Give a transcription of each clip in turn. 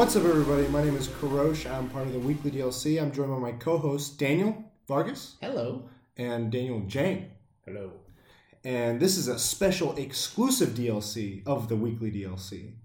What's up, everybody? My name is Karosh. I'm part of the weekly DLC. I'm joined by my co-host Daniel Vargas Hello. and Daniel Jane. Hello. And this is a special exclusive DLC of the weekly DLC.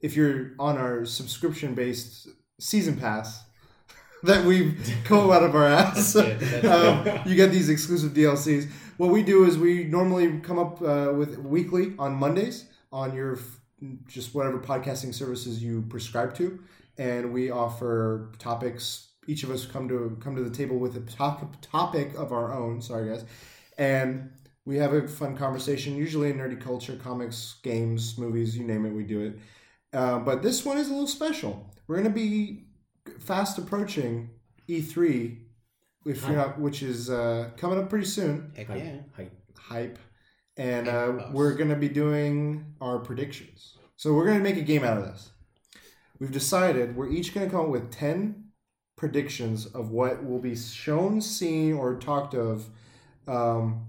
If you're on our subscription-based season pass that we go out of our ass, That's it. That's um, you get these exclusive DLCs. What we do is we normally come up uh, with weekly on Mondays on your f- just whatever podcasting services you prescribe to, and we offer topics. Each of us come to come to the table with a top, topic of our own. Sorry, guys, and we have a fun conversation. Usually in nerdy culture, comics, games, movies, you name it, we do it. Uh, but this one is a little special. We're going to be fast approaching E3 if you're not, which is uh, coming up pretty soon. Heck Hype. yeah. Hype. Hype, and uh, we're gonna be doing our predictions. So we're gonna make a game out of this. We've decided we're each gonna come up with ten predictions of what will be shown, seen, or talked of um,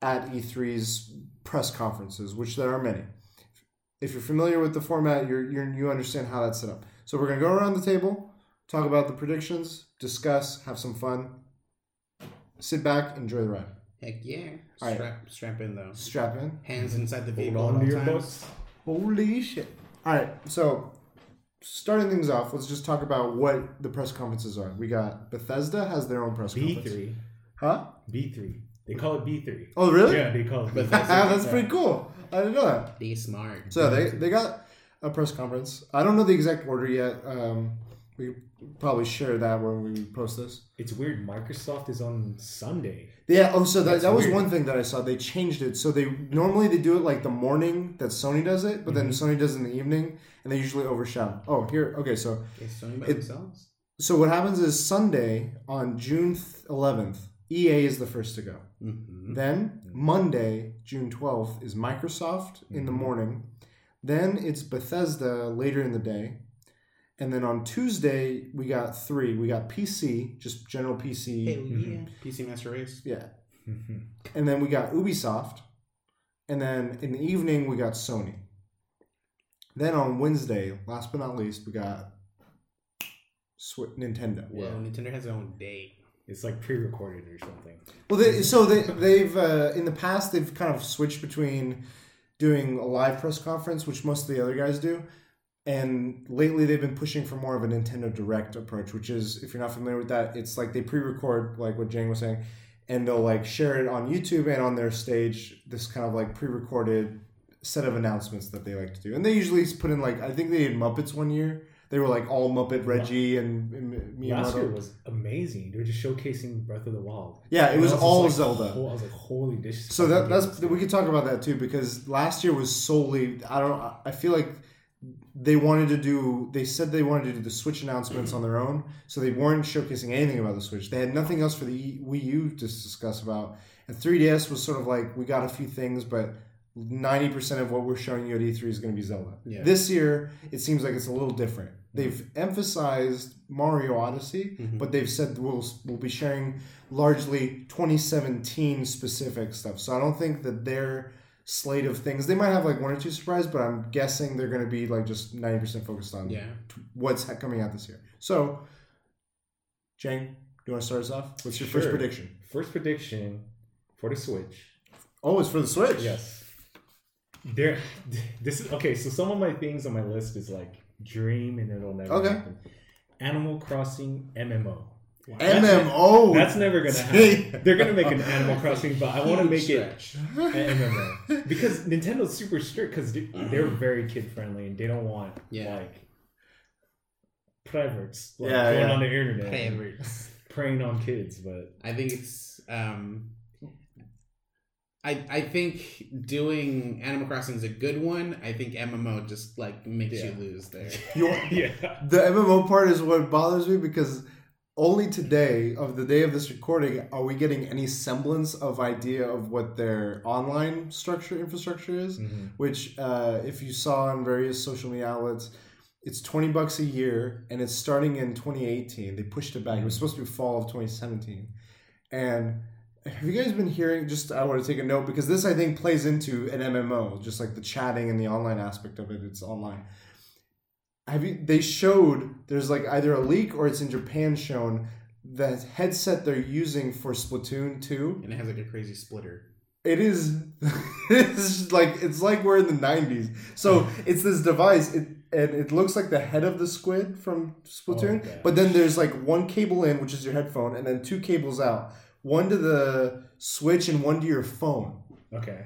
at E3's press conferences, which there are many. If you're familiar with the format, you're, you're you understand how that's set up. So we're gonna go around the table, talk about the predictions, discuss, have some fun, sit back, enjoy the ride. Heck yeah. All right. Strap, strap in though. Strap in. Hands inside the Hold vehicle on to all your times. Holy shit! All right, so starting things off, let's just talk about what the press conferences are. We got Bethesda has their own press B conference. three. Huh? B three. They call it B three. Oh, really? Yeah, they call it B3. that's- Ah, that's pretty cool. I didn't know that. Be smart. So they they got a press conference. I don't know the exact order yet. Um, we probably share that when we post this. It's weird. Microsoft is on Sunday. Yeah. Oh, so that, That's that was weird. one thing that I saw. They changed it. So they normally they do it like the morning that Sony does it, but then Sony does it in the evening, and they usually overshadow. Oh, here. Okay, so Okay, Sony by It- themselves. So what happens is Sunday on June eleventh, EA is the first to go. Mm-hmm. Then Monday, June twelfth, is Microsoft in the Mhm. morning. Then it's Bethesda later in the day, and then on Tuesday we got three. We got PC, just general PC. Hell yeah. PC Master Race. Yeah, and then we got Ubisoft, and then in the evening we got Sony. Then on Wednesday, last but not least, we got Swi Nintendo. Yeah, Nintendo has their own day. It's like pre-recorded or something. Well, they, so they they've uh, in the past they've kind of switched between doing a live press conference, which most of the other guys do, and lately they've been pushing for more of a Nintendo Direct approach, which is if you're not familiar with that, it's like they pre-record like what Jane was saying, and they'll like share it on YouTube and on their stage. This kind of like pre-recorded set of announcements that they like to do, and they usually put in like I think they did Muppets one year. They were like all Muppet Reggie and, and Last year was amazing. They were just showcasing Breath of the Wild. Yeah, it And was all like, Zelda. ho- I was like, holy this. So that that's we could talk about that too because last year was solely I don't I feel like they wanted to do they said they wanted to do the Switch announcements on their own so they weren't showcasing anything about the Switch they had nothing else for the Wii U to discuss about and 3DS was sort of like we got a few things but 90% of what we're showing you at E3 is going to be Zelda Yeah. this year it seems like it's a little different they've emphasized Mario Odyssey Mhm. but they've said we'll we'll be sharing largely 2017 specific stuff. So I don't think that their slate of things they might have like one or two surprises, but I'm guessing they're going to be like just 90% focused on Yeah. t- what's coming out this year. So, Jane, do you want to start us off? What's your first prediction? First prediction for the Switch. Oh, it's for the Switch. Yes. There. This is okay. So some of my things on my list is like dream and it'll never Okay. happen. Animal Crossing MMO. MMO. That's never gonna happen. They're gonna make an Animal Crossing, but I want to make it an MMO because Nintendo's super strict because they're very kid friendly and they don't want Yeah. like perverts like, Yeah, going yeah. on the internet and Favorites. preying on kids. But I think it's um I I think doing Animal Crossing is a good one. I think MMO just like makes Yeah. you lose there. You want- yeah, the MMO part is what bothers me because only today, of the day of this recording, are we getting any semblance of idea of what their online structure infrastructure is. Mhm. Which, uh, if you saw on various social media outlets, it's twenty bucks a year, and it's starting in 2018. They pushed it back. It was supposed to be fall of 2017, and have you guys been hearing? Just I want to take a note because this I think plays into an MMO, just like the chatting and the online aspect of it. It's online. Have you? They showed there's like either a leak or it's in Japan shown the headset they're using for Splatoon two. and it has like a crazy splitter. It is, it's like it's like we're in the '90s. So it's this device, it, and it looks like the head of the squid from Splatoon. Oh, but then there's like one cable in, which is your headphone, and then two cables out. One to the Switch and one to your phone. Okay.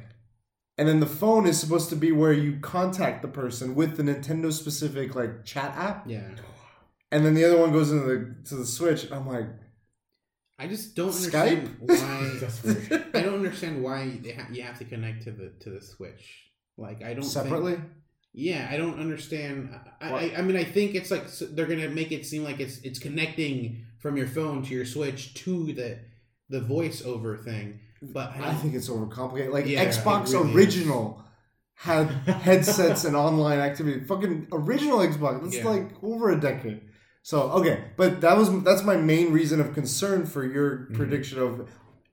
And then the phone is supposed to be where you contact the person with the Nintendo specific like chat app. Yeah, And then the other one goes into the to the Switch. I'm like, I just don't Skype? understand why. I don't understand why they ha- you have to connect to the to the Switch. Like I don't think- separately. yeah, I don't understand. I, I, I mean, I think it's like s- they're gonna make it seem like it's it's connecting from your phone to your Switch to the the voice over thing. But I, I think it's overcomplicated. Like Yeah, Xbox really original had headsets and online activity. Fucking original Xbox. That's Yeah. like over a decade. So okay, but that was that's my main reason of concern for your Mm-hmm. prediction of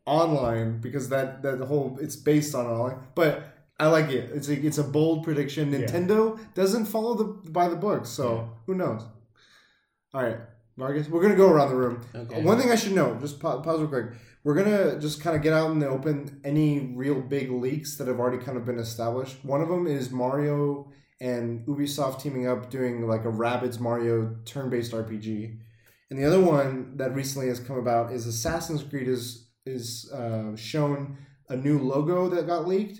online because that that whole it's based on online. But I like it. It's a it's a bold prediction. Yeah. Nintendo doesn't follow the by the book, so Yeah. who knows? All right, Vargas, we're gonna go around the room. Okay. One thing I should know, just pa- pause real quick. We're gonna just kind of get out in the open any real big leaks that have already kind of been established. One of them is Mario and Ubisoft teaming up doing like a Rabbids Mario turn-based RPG, and the other one that recently has come about is Assassin's Creed is is uh, shown a new logo that got leaked,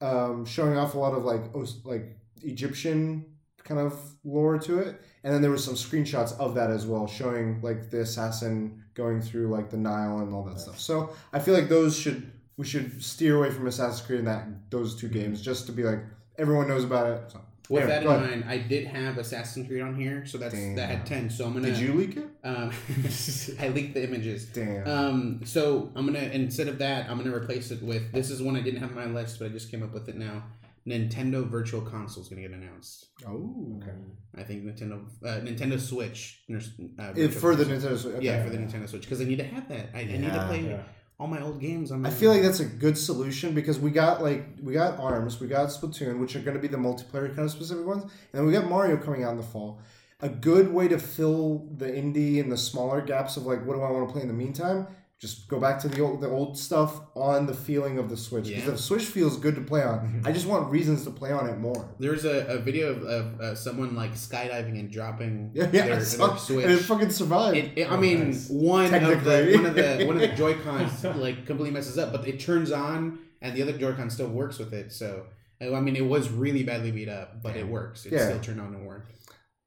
um, showing off a lot of like like Egyptian kind of lore to it. And then there was some screenshots of that as well, showing like the assassin going through like the Nile and all that stuff. So I feel like those should we should steer away from Assassin's Creed and that those two games just to be like everyone knows about it. So, With anyway, that in mind, I did have Assassin's Creed on here, so that's Damn. that had ten. So I'm gonna. Did you leak it? Um, I leaked the images. Damn. Um, so I'm gonna instead of that, I'm gonna replace it with this is one I didn't have on my list, but I just came up with it now. Nintendo Virtual Console is gonna get announced. oh. Okay. I think Nintendo uh, Nintendo Switch. Uh, If Virtual for the Nintendo Switch. Okay. Yeah, for the Nintendo Switch because I need to have that. I, I need to play Yeah. all my old games on. My I feel like that's a good solution because we got like we got Arms, we got Splatoon, which are going to be the multiplayer kind of specific ones, and then we got Mario coming out in the fall. A good way to fill the indie and the smaller gaps of like what do I want to play in the meantime? Just go back to the old the old stuff on the feeling of the Switch because Yeah. the Switch feels good to play on. I just want reasons to play on it more. There's a, a video of, of uh, someone like skydiving and dropping Yeah, yeah. their, I their Switch. and it fucking survived. It, it- I Oh, mean, nice. one of the one of the one of the Joy Cons like completely messes up, but it turns on, and the other Joy Con still works with it. So I mean, it was really badly beat up, but it works. It Yeah. still turned on and worked.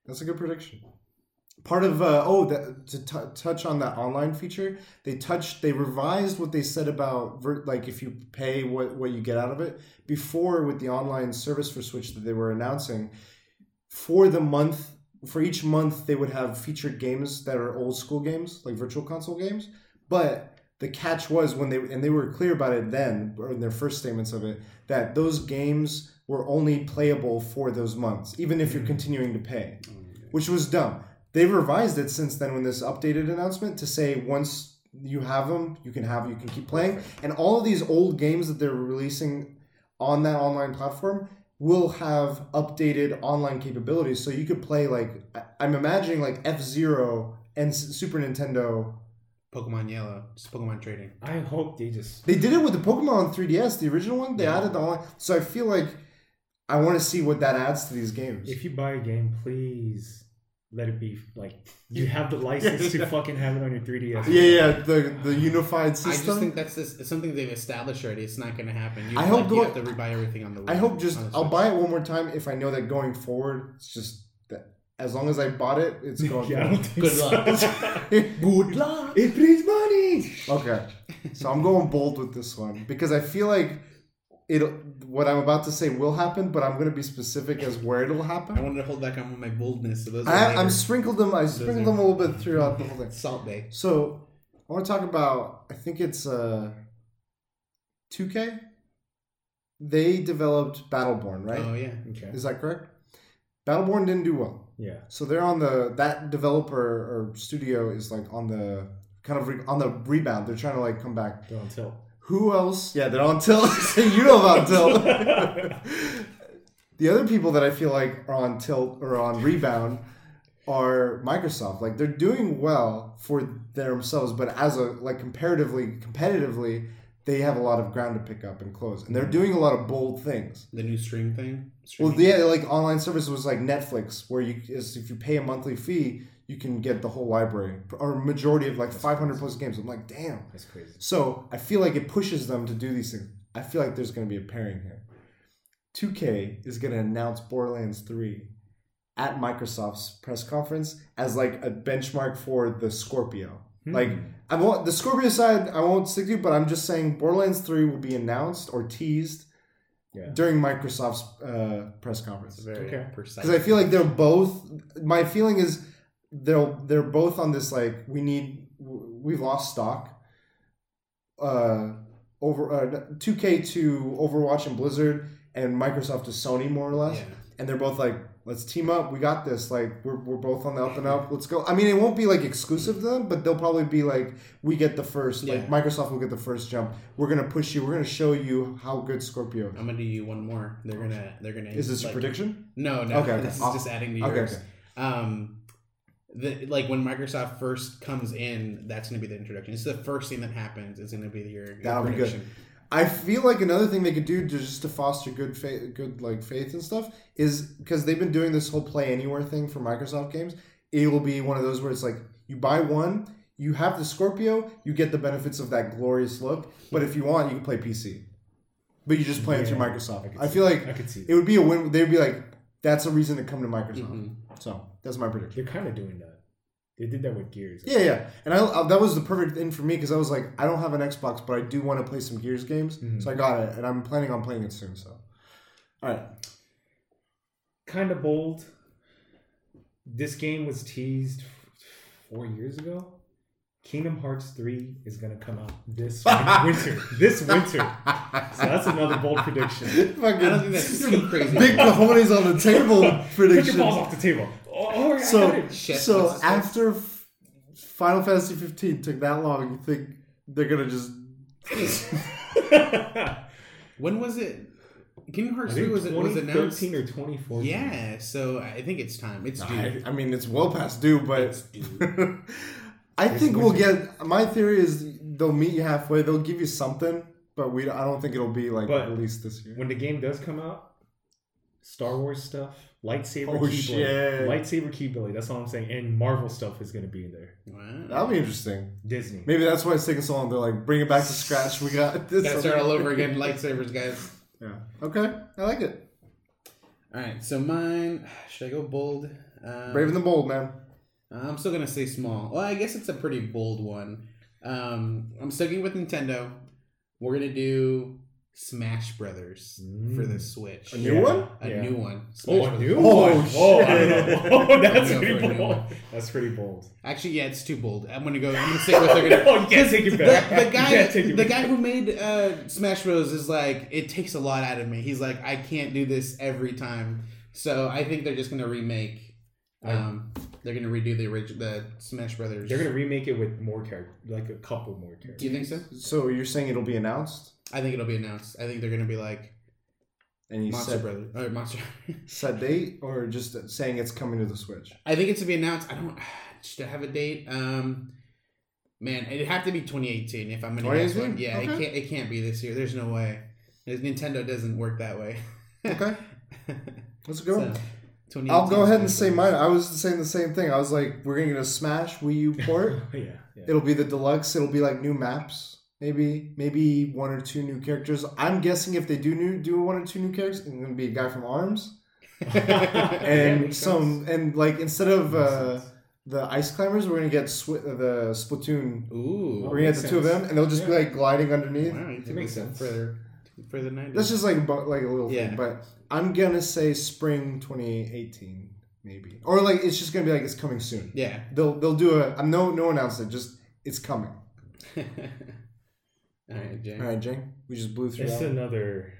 That's a good prediction. Part of uh, oh, that, to t- touch on that online feature, they touched, they revised what they said about ver- like if you pay what what you get out of it. Before with the online service for Switch that they were announcing, for the month for each month they would have featured games that are old school games like virtual console games, but the catch was when they and they were clear about it then or in their first statements of it that those games were only playable for those months even if you're continuing to pay which was dumb. They've revised it since then when this updated announcement to say once you have them, you can have you can keep playing, and all of these old games that they're releasing on that online platform will have updated online capabilities, so you could play like I- I'm imagining like F Zero and Super Nintendo. Pokemon Yellow, just Pokemon trading. I hope they just. They did it with the Pokemon 3DS, the original one. They Yeah. added the online, so I feel like I want to see what that adds to these games. If you buy a game, please let it be like you have the license to fucking have it on your 3DS. yeah, yeah, the the unified system. I just think that's this, it's something they've established already. It's not going to happen. You, I hope like, you have to rebuy everything on the. I hope just I'll buy it one more time if I know that going forward it's just that as long as I bought it, it's going. Yeah, I don't forward. think Good so. luck. Good luck. it brings money. Okay, so I'm going bold with this one because I feel like it. What I'm about to say will happen, but I'm going to be specific as where it'll happen. I happen. wanted to hold back on my boldness. So those I, later. I'm sprinkled them. I sprinkled them a little bit throughout the whole thing. Salt Bae. So I want to talk about. I think it's uh, 2K. They developed Battleborn, right? Oh yeah. Okay. Is that correct? Battleborn didn't do well. Yeah. So they're on the that developer or studio is like on the kind of re, on the rebound. They're trying to like come back. They're on tilt. Who else? Yeah, they're on tilt. you know about tilt. The other people that I feel like are on tilt or on rebound are Microsoft. Like they're doing well for themselves, but as a like comparatively competitively, they have a lot of ground to pick up and close, and they're mm-hmm. doing a lot of bold things. The new stream thing. Well, yeah, like online service was like Netflix, where you is if you pay a monthly fee, you can get the whole library or majority of like 500 plus games. I'm like, damn. That's crazy. So I feel like it pushes them to do these things. I feel like there's going to be a pairing here. 2K is going to announce Borderlands 3 at Microsoft's press conference as like a benchmark for the Scorpio. Like I won't the Scorpio side I won't stick to, but I'm just saying Borderlands 3 will be announced or teased Yeah. during Microsoft's uh, press conference. It's very Okay. precise. Because I feel like they're both. My feeling is they're they're both on this like we need we've lost stock. Uh, over uh, two K to Overwatch and Blizzard and Microsoft to Sony more or less, Yeah. and they're both like let's team up. We got this. Like we're, we're both on the up and up. Let's go. I mean, it won't be like exclusive to them, but they'll probably be like we get the first. Like Microsoft will get the first jump. We're gonna push you. We're gonna show you how good Scorpio is. I'm gonna do you one more. They're gonna. They're gonna. Is this a prediction? No, no. Okay, okay. This is I'll- just adding to Okay, yours. okay. Um, the like when Microsoft first comes in, that's gonna be the introduction. It's the first thing that happens. It's gonna be your, your That'll be good. I feel like another thing they could do to just to foster good faith, good like faith and stuff is because they've been doing this whole play anywhere thing for Microsoft games. It will be one of those where it's like you buy one, you have the Scorpio, you get the benefits of that glorious look. But if you want, you can play PC. But you just play it through Microsoft. could I, feel it. like I could see. it would be a win. They'd be like, that's a reason to come to Microsoft. Mhm. So that's my prediction. They're kind of doing that. They did that with Gears. Yeah, yeah, and I, I that was the perfect thing for me because I was like, I don't have an Xbox, but I do want to play some Gears games, Mhm. so I got it, and I'm planning on playing it soon. So, all right, Kind of bold. This game was teased four years ago. Kingdom Hearts 3 is going to come out this winter. This winter. So that's another bold prediction. Fucking I don't think that's too crazy. big cojones on the table Put your balls off the table. I got So. Shit, so what's his face? after F- Final Fantasy 15 took that long, you think they're gonna just? When was it? Kingdom I Hearts Three was it was announced? 2013 or 2014. Yeah, so I think it's time. It's due. I, I mean, it's well past due, but It's due. I It's think we'll winter. get. My theory is they'll meet you halfway. They'll give you something, but we. I don't think it'll be like But- released this year. When the game does come out, Star Wars stuff, lightsaber Oh, keyblade, shit. lightsaber keyblade. That's all I'm saying. And Marvel stuff is going to be in there. Wow. That'll be interesting. Disney. Maybe that's why it's taking so long. They're like, bring it back to scratch. We got this. Gotta start all over again. Lightsabers, guys. Yeah. Okay. I like it. All right, so mine. Should I go bold? Um, Brave and the bold, man. I'm still gonna say small. Well, I guess it's a pretty bold one. Um, I'm sticking with Nintendo. We're gonna do Smash Brothers for the Switch. A new one? A Yeah. new one. Oh, a new Oh, one. Oh, I shit. Oh, that's pretty for a new bold. one. That's pretty bold. Actually, yeah, it's too bold. I'm gonna go. I'm gonna stick with. They're gonna. oh, you can't take it the, back. the You guy, can't take it the back. guy who made uh, Smash Bros is like, it takes a lot out of me. He's like, I can't do this every time. So I think they're just gonna remake. Um, they're gonna redo the original, the Smash Brothers. They're gonna remake it with more characters, like a couple more characters. Do you think so? So you're saying it'll be announced? I think it'll be announced. I think they're gonna be like And you Monster said Brothers or Monster. set date or just saying it's coming to the Switch? I think it's to be announced. I don't. Should I have a date? Um, man, it'd have to be 2018 if I'm gonna guess 2018? one. Yeah, it can't. It can't be this year. There's no way. Nintendo doesn't work that way. Okay. Let's go. So, 2018 I'll go ahead and say mine. I was saying the same thing. I was like, we're gonna get a Smash Wii U port. yeah, yeah. It'll be the deluxe. It'll be like new maps, maybe, maybe one or two new characters. I'm guessing if they do new do one or two new characters, it's gonna be a guy from Arms and makes some and like instead of uh, the ice climbers, we're gonna get swi- the Splatoon. Ooh, We're gonna get the makes two of them, and they'll just be like gliding underneath. wow, took makes it sense. further, further 90s. That's just like a like a little Yeah. thing, but I'm gonna say spring 2018, maybe, or like it's just gonna be like it's coming soon. yeah. They'll they'll do a. I'm no no announced it. Just it's coming. All right, Jay, All right, Jane. We just blew through It's another.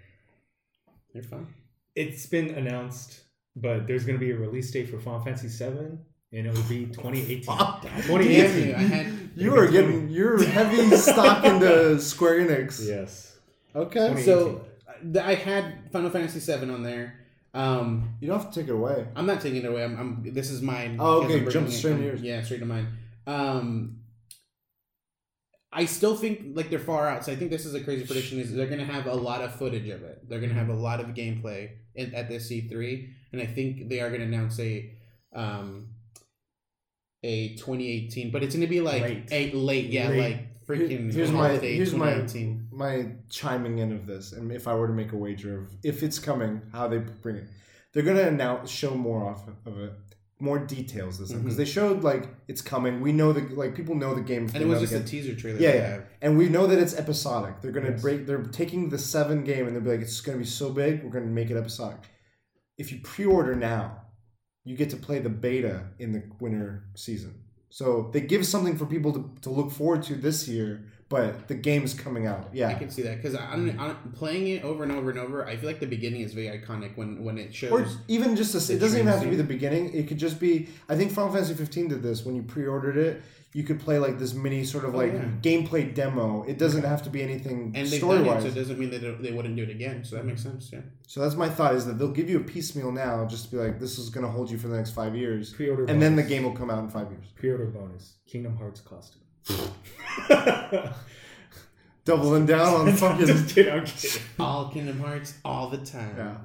you're fine. It's been announced, but there's gonna be a release date for Final Fantasy VII, and it will be 2018. Damn 2018. you! I had You are getting you're heavy stock into Square Enix. Yes. Okay. so th- I had Final Fantasy VII on there. Um, You don't have to take it away. I'm not taking it away. I'm, I'm this is mine. Oh, okay. Jump straight um, yours. Yeah, straight to mine. Um, I still think like they're far out. So I think this is a crazy prediction. Is they're gonna have a lot of footage of it. They're gonna have a lot of gameplay in, at this E3, and I think they are gonna announce a um a 2018, but it's gonna be like Late. a late, yeah, Late. like freaking Here's my- here's my- 2018. my chiming in of this, and if I were to make a wager of if it's coming, how they bring it, they're gonna announce show more off of it, more details this time because Mhm. they showed like it's coming. We know the like people know the game, and it was just a teaser trailer. Yeah, yeah. and we know that it's episodic. They're gonna Yes. break. They're taking the seven game and they'll be like, it's gonna be so big, we're gonna make it episodic. If you pre-order now, you get to play the beta in the winter season. So they give something for people to, to look forward to this year, but the game's coming out. Yeah, I can see that because I'm, I'm playing it over and over and over. I feel like the beginning is very iconic when when it shows. Or even just a, it doesn't even have to be the beginning. It could just be. I think Final Fantasy 15 did this when you pre-ordered it. You could play like this mini sort of Oh, like yeah. gameplay demo. It doesn't have to be anything and story done it, wise. so it doesn't mean that they- they wouldn't do it again. So that makes sense. Yeah. So that's my thought is that they'll give you a piecemeal now, just to be like, this is going to hold you for the next five years, Pre-order and then the game will come out in five years. Pre-order bonus. Kingdom Hearts costume. Doubling down on fucking. Just kidding. I'm kidding. All Kingdom Hearts, all the time. yeah.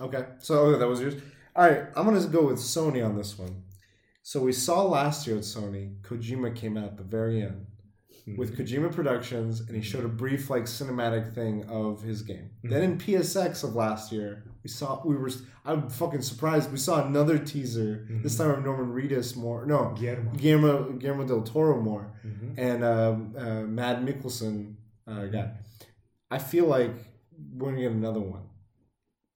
Okay. So oh, that was yours. All right. I'm going to go with Sony on this one. So we saw last year at Sony, Kojima came out at the very end with Kojima Productions, and he showed a brief like cinematic thing of his game. Then in PSX of last year, we saw we were I'm fucking surprised. We saw another teaser this time of Norman Reedus more no Guillermo. Guillermo Guillermo del Toro more Mhm. and um, uh, Mad Mikkelsen uh, guy. I feel like we're gonna get another one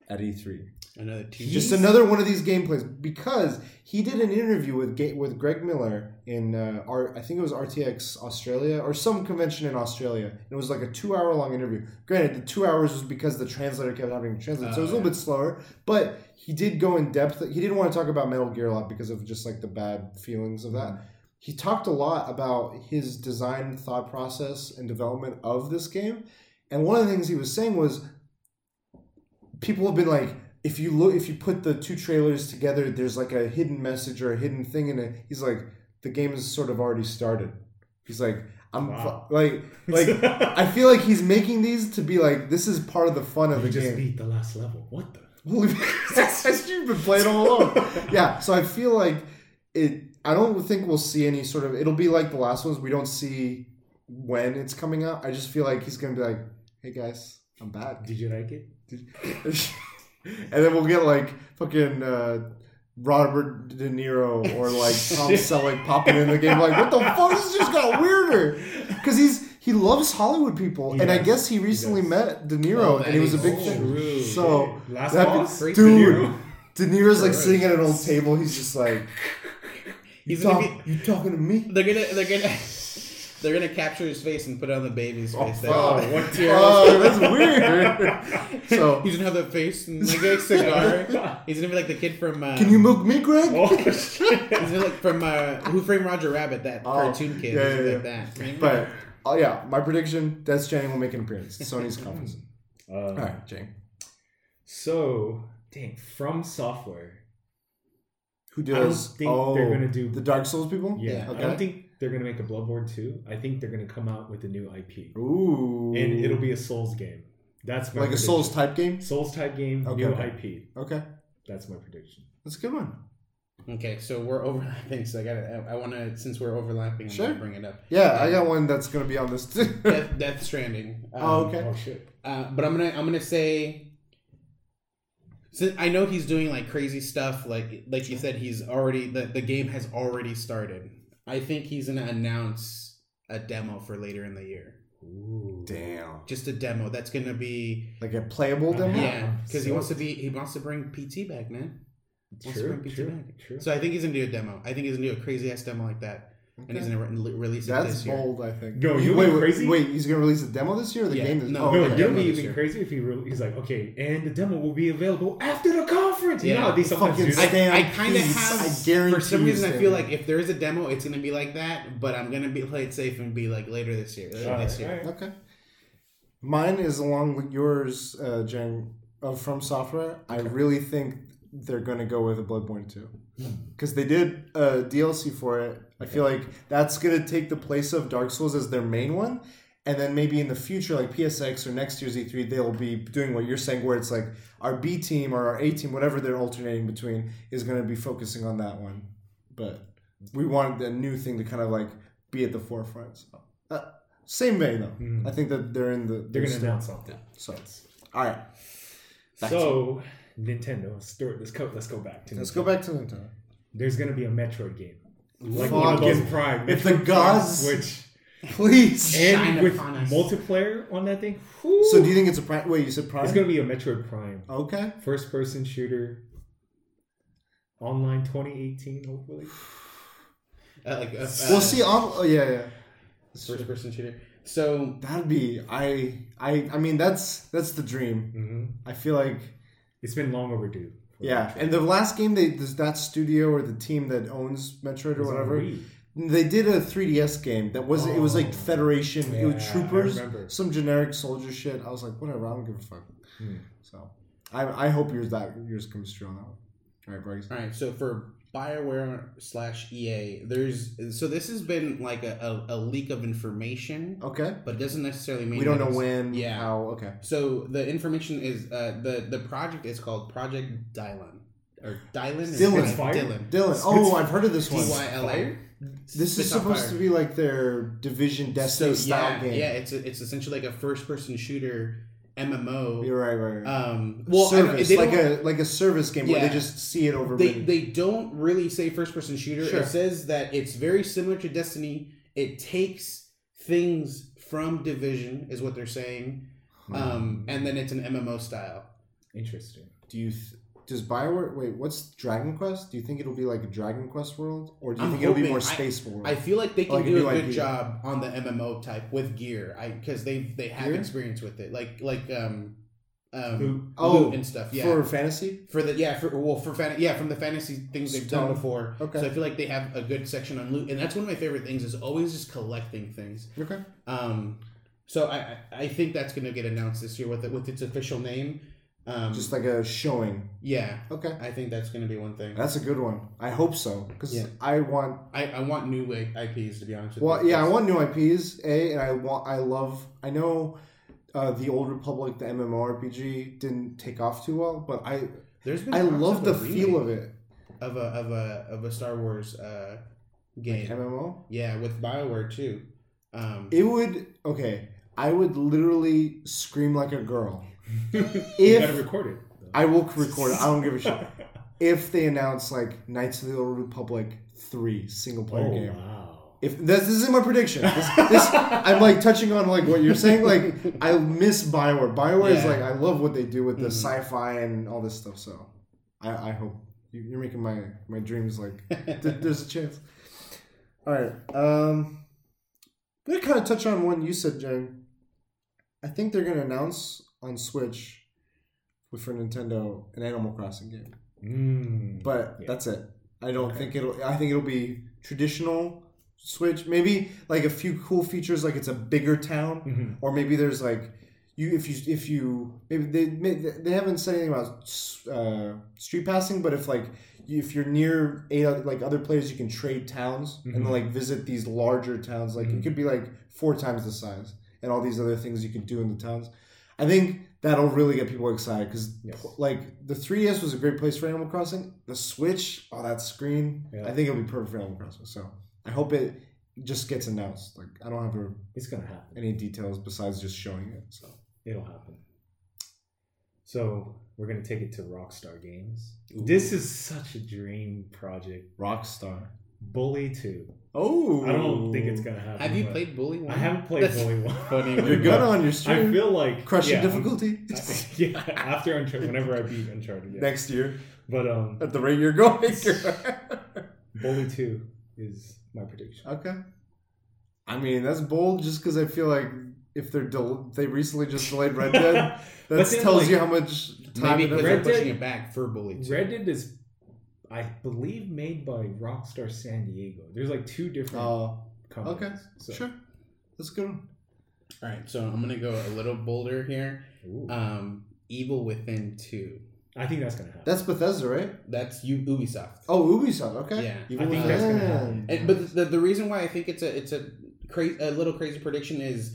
at E3. Another. Just another one of these gameplays because he did an interview with Ga- with Greg Miller in uh, R- I think it was RTX Australia or some convention in Australia. It was like a two hour long interview. Granted, the two hours was because the translator kept having to translate, so it was a Oh, little bit slower. But he did go in depth. He didn't want to talk about Metal Gear a lot because of just like the bad feelings of that. He talked a lot about his design thought process and development of this game. And one of the things he was saying was people have been like if you look if you put the two trailers together there's like a hidden message or a hidden thing in it he's like the game has sort of already started he's like i'm Wow. fu- like like i feel like he's making these to be like this is part of the fun of You the just game beat the last level. What the? Holy- you've been playing all along yeah so i feel like it i don't think we'll see any sort of it'll be like the last ones we don't see when it's coming out i just feel like he's gonna be like hey guys i'm back Did you like it? And then we'll get like fucking uh, Robert De Niro or like Tom Selleck popping in the game. Like, what the fuck? This just got weirder. Because he's he loves Hollywood people, He and I guess he recently does. met De Niro, Oh, and he was a big fan. So last that- boss, dude, De De Niro's like sitting at an old table. He's just like, you, talk, gonna you talking to me? They're gonna they're gonna they're gonna capture his face and put it on the baby's Oh, face. fuck. That- what Oh, that's weird. so, he's gonna have the face and like a cigar. He's gonna be like the kid from. Uh, can you milk me, Greg? Oh shit! He's gonna be like from uh, Who Framed Roger Rabbit, that Oh, cartoon kid. yeah, He's yeah, like that. But oh yeah, my prediction: Death Stranding will make an appearance. at Sony's conference. Uh, All right, Jane. So, dang, from software. Who I don't does? think oh, they're gonna do- the Dark Souls people. Yeah, Yeah, I don't think they're gonna make a Bloodborne 2. I think they're gonna come out with a new IP, Ooh, and it'll be a Souls game. That's my like a. Souls type game. Souls type game, Okay, new okay. IP. Okay, That's my prediction. that's a good one. Okay, so we're overlapping. So I got to I, want to since we're overlapping, I'm Sure. gonna bring it up. Yeah, I got one that's gonna be on this too. Death, Death Stranding. Um, Oh, okay. Oh shit! Uh, but I'm gonna I'm gonna say. Since I know he's doing like crazy stuff, like like you said, he's already the, the game has already started. I think he's gonna announce a demo for later in the year. Ooh. Damn, Just a demo that's gonna be like a playable Uh-huh. demo. yeah, because he wants to be he wants to bring PT back, man. True, PT true, back. true. So I think he's gonna do a demo. I think he's gonna do a crazy ass demo like that, and he's Okay. gonna re- release it That's this year. bold, I think. No, Wait, you wait, wait, crazy? wait, he's gonna release a demo this year or the Yeah, game is no, oh, no, okay. you know demo this even year. crazy if he really, he's like, okay, and the demo will be available after the conference. You Yeah. know, how they sometimes Fucking do I, that. Stan, I kind of please, have. I guarantee for some you, reason, I Stan. feel like if there is a demo, it's gonna be like that. But I'm gonna be play it safe and be like later this year. Later Alright, this year. alright. Okay. Mine is along with yours, uh, Jen. of From Software, I really think they're going to go with a Bloodborne 2. Because they did a DLC for it. I feel like that's going to take the place of Dark Souls as their main one. And then maybe in the future, like PSX or next year's E3, they'll be doing what you're saying, where it's like our B team or our A team, whatever they're alternating between, is going to be focusing on that one. But we want a new thing to kind of like be at the forefront. So, uh, same vein though. Mhm. I think that they're in the. They're gonna still- announce something. So, all right. Back so Nintendo, let's let's go. Let's go back to. Let's Nintendo. go back to Nintendo. There's gonna be a Metroid game, like Fuck one of if- Prime. if the Metroid Prime gods- Switch Please. Shine and with upon us. multiplayer on that thing. whew, So do you think it's a prime? Wait, you said prime? it's gonna be a Metroid Prime okay. first person shooter, online 2018, hopefully. Uh, like uh, We'll uh, see. On, oh yeah, yeah. First person shooter. So That'd be. I. I. I mean, that's that's the dream. hmm I feel like. It's been long overdue. Yeah, Metroid. and the last game they there's that studio or the team that owns Metroid or was whatever. They did a 3DS game that was it was like Oh. Federation, it was troopers, some generic soldier shit. I was like, whatever, I don't give a fuck. Hmm. So, I I hope yours that yours comes true on that one. All right, Bryce. all right, so for Bioware slash EA, there's so this has been like a, a, a leak of information, Okay, but it doesn't necessarily mean we don't know when, Yeah. how. Okay, So the information is uh, the the project is called Project Dylan or Dylan. is Dylan. Dylan. Dylan. Dylan. Oh, I've heard of this one. Y L A. This is supposed to be like their Division Destiny so style yeah, game. yeah. It's a, it's essentially like a first person shooter MMO. You're right, right. right. Um, well, service, they like a like a service game where they just see it over. they many- they don't really say first person shooter. Sure. It says that it's very similar to Destiny. It takes things from Division, is what they're saying, um, and then it's an MMO style. Interesting. Do you th- does Bioware wait? What's Dragon Quest? Do you think it'll be like a Dragon Quest world, or do you I'm think it'll be more I- space world? I feel like they can Like do new a good IP. job on the MMO type with gear, I because they they have Gear? experience with it, like like um um Loot. Oh, and stuff. Yeah, for fantasy. for, the yeah for well for fan, yeah from the fantasy things they've done before. Okay. So I feel like they have a good section on loot, and that's one of my favorite things is always just collecting things. Okay. Um, so I I- think that's gonna get announced this year with it with its official name. Um, Just like a showing. yeah, Okay. I think that's gonna be one thing. That's a good one. I hope so because Yeah. I want. I, I want new like, IPs to be honest with Well, you. yeah, I want new IPs. A and I want. I love. I know. Uh, the Old Republic, the MMORPG, didn't take off too well, but I There's been I talks love the a feel remake of it. of a of a of a Star Wars uh, game. MMO. yeah, with Bioware too. Um, It would okay. I would literally scream like a girl you if gotta record it. though. I will record it. I don't give a shit. If they announce like Knights of the Old Republic three single player oh game. wow. If this, this is my prediction, this, this I'm like touching on like what you're saying. Like I miss Bioware. Bioware is like I love what they do with the Mhm. sci-fi and all this stuff. So I, I hope you- you're making my my dreams like th- there's a chance. All right. Um, I'm gonna kind of touch on one you said, Jen. I think they're gonna announce on Switch with for Nintendo an Animal Crossing game, Mm. but Yeah. that's it. I don't Okay. think it'll. I think it'll be traditional Switch. Maybe like a few cool features, like it's a bigger town, Mhm. or maybe there's like you if you if you maybe they they haven't said anything about uh, street passing, but if like if you're near eight like other players, you can trade towns and Mhm. like visit these larger towns. Like it Mhm. could be like four times the size, and all these other things you can do in the towns. I think that'll really get people excited because Yes. like the 3DS was a great place for Animal Crossing. The Switch, oh that screen, Yeah. I think it'll be perfect for Animal Crossing. So I hope it just gets announced. Like I don't have a, It's gonna happen. any details besides just showing it. So It'll happen. So we're gonna take it to Rockstar Games. Ooh. This is such a dream project. Rockstar. Bully Two. Oh, I don't think it's gonna happen. have you played Bully One? I haven't played That's Bully One. funny. You're good on your stream. I feel like Crushing yeah, difficulty I- yeah, after Uncharted, whenever I beat Uncharted, yeah. next year But um, at the rate you're going. Bully Two is my prediction. okay. I mean that's bold, just because I feel like if they're del- they recently just delayed Red Dead, that tells like, you how much time. Maybe it because is. they're pushing Dead- it back for Bully Two. Red Dead is, I believe, made by Rockstar San Diego. There's like two different Oh, companies. okay, so. sure, that's a good. One. All right, so I'm gonna go a little bolder here. Ooh. Um, Evil Within Two. I think that's gonna happen. That's Bethesda, right? That's U- Ubisoft. Oh, Ubisoft. Okay. Yeah. Even I think with that's gonna happen. And, but the, the reason why I think it's a it's a crazy a little crazy prediction is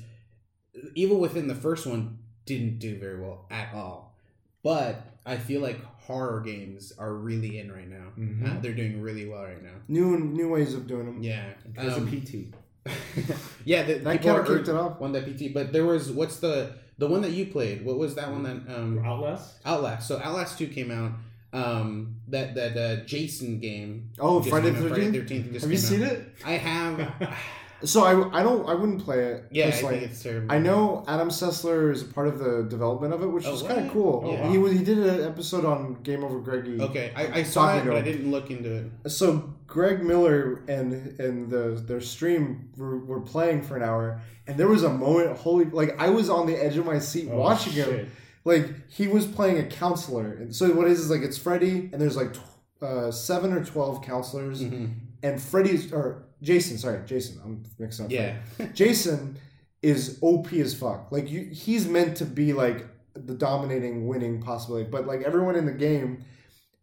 Evil Within the first one didn't do very well at all, but I feel like horror games are really in right now. Mhm. Uh, they're doing really well right now. New new ways of doing them. Yeah, Because Um, of PT. yeah, the, That people kind of kicked it off. Won that PT, but there was what's the the one that you played? What was that one that um Outlast. Outlast? So Outlast Two came out. Um, that that uh, Jason game. Oh, Friday the 13th? 13th Have you seen out. it? I have. So I, I don't I wouldn't play it. Yeah, I personally. think it's terrible. I know Adam Sessler is a part of the development of it, which Oh, is kind of cool. Oh, He was he did an episode on Game Over Greggy. Okay, I, I saw it, but I didn't look into it. So Greg Miller and and the their stream were, were playing for an hour, and there was a moment. Holy, like I was on the edge of my seat Oh, watching him. Like he was playing a counselor, and so what it is is like it's Freddy, and there's like tw- uh, seven or twelve counselors, Mhm. and Freddy's or Jason. Sorry, Jason. I'm mixing up. Yeah, Jason is OP as fuck. Like you, he's meant to be like the dominating, winning possibility. But like everyone in the game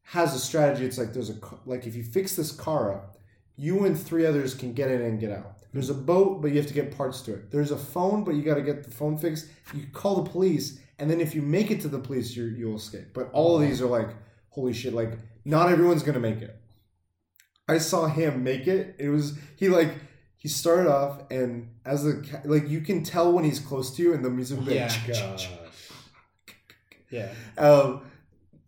has a strategy. It's like there's a like if you fix this car up, you and three others can get in and get out. There's a boat, but you have to get parts to it. There's a phone, but you got to get the phone fixed. You call the police, and then if you make it to the police, you you'll escape. But all of these are like holy shit. Like not everyone's gonna make it. I saw him make it. It was he like he started off and as a like you can tell when he's close to you and the music will be like, Yeah. Yeah. um,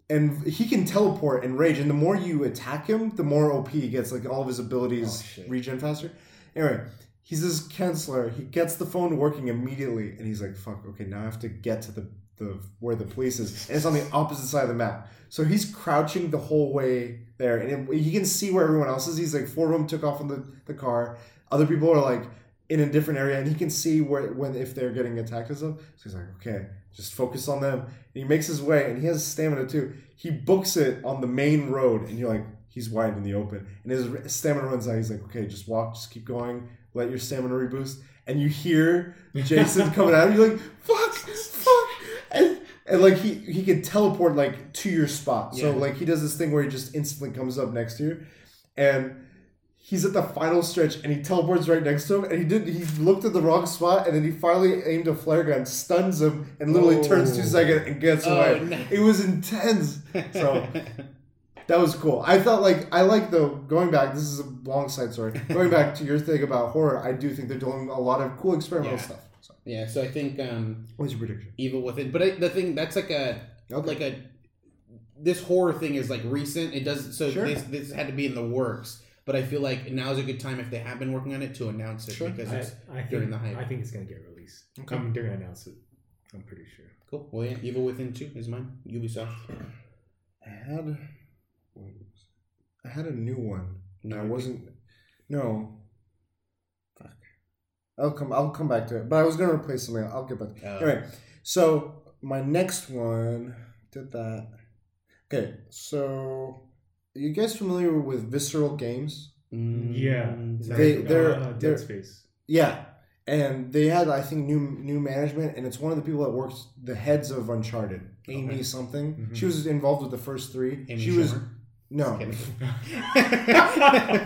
and he can teleport and rage and the more you attack him the more op he gets like all of his abilities Oh, regen faster anyway he's this counselor he gets the phone working immediately and he's like fuck okay now i have to get to the, the where the police is and it's on the opposite side of the map. So he's crouching the whole way there and it, he can see where everyone else is. He's like four of them took off in the, the car. Other people are like in a different area and he can see where when if they're getting attacked and stuff so he's like okay just focus on them. And he makes his way and he has stamina too. He books it on the main road and you're like he's wide in the open. And his stamina runs out. He's like okay just walk just keep going. Let your stamina reboost. And you hear jason coming out and you're like fuck fuck and, and like he he can teleport like to your spot so Yeah. like he does this thing where he just instantly comes up next to you and he's at the final stretch and he teleports right next to him and he did he looked at the wrong spot and then he finally aimed a flare gun stuns him and literally oh. turns two Oh. seconds and gets Oh, away no. it was intense so that was cool i felt like i like the going back this is a long side story going back to your thing about horror i do think they're doing a lot of cool experimental Yeah. stuff yeah. So I think um, what's your prediction Evil Within, but I, the thing that's like a Okay. like a this horror thing is like recent. It does so Sure. this this had to be in the works. But I feel like now is a good time if they have been working on it to announce it Sure. because I, it's I think, during the hype. I think it's gonna get released. Okay. I mean, they're gonna announce it. I'm pretty sure. cool. Well, yeah, Evil Within two is mine. Ubisoft. i had what was it? i had a new one No, I wasn't. No. Fuck. I'll come. I'll come back to it. But I was gonna replace something. I'll get back. Uh, Anyway, so my next one did that. Okay, so you guys familiar with Visceral Games? mm, Yeah. They- Like, they're- uh, Dead they're- Space. Yeah, and they had I think new new management, and it's one of the people that works the heads of Uncharted, Amy Okay. something. Mhm. She was involved with the first three. Amy she was Schumer? No.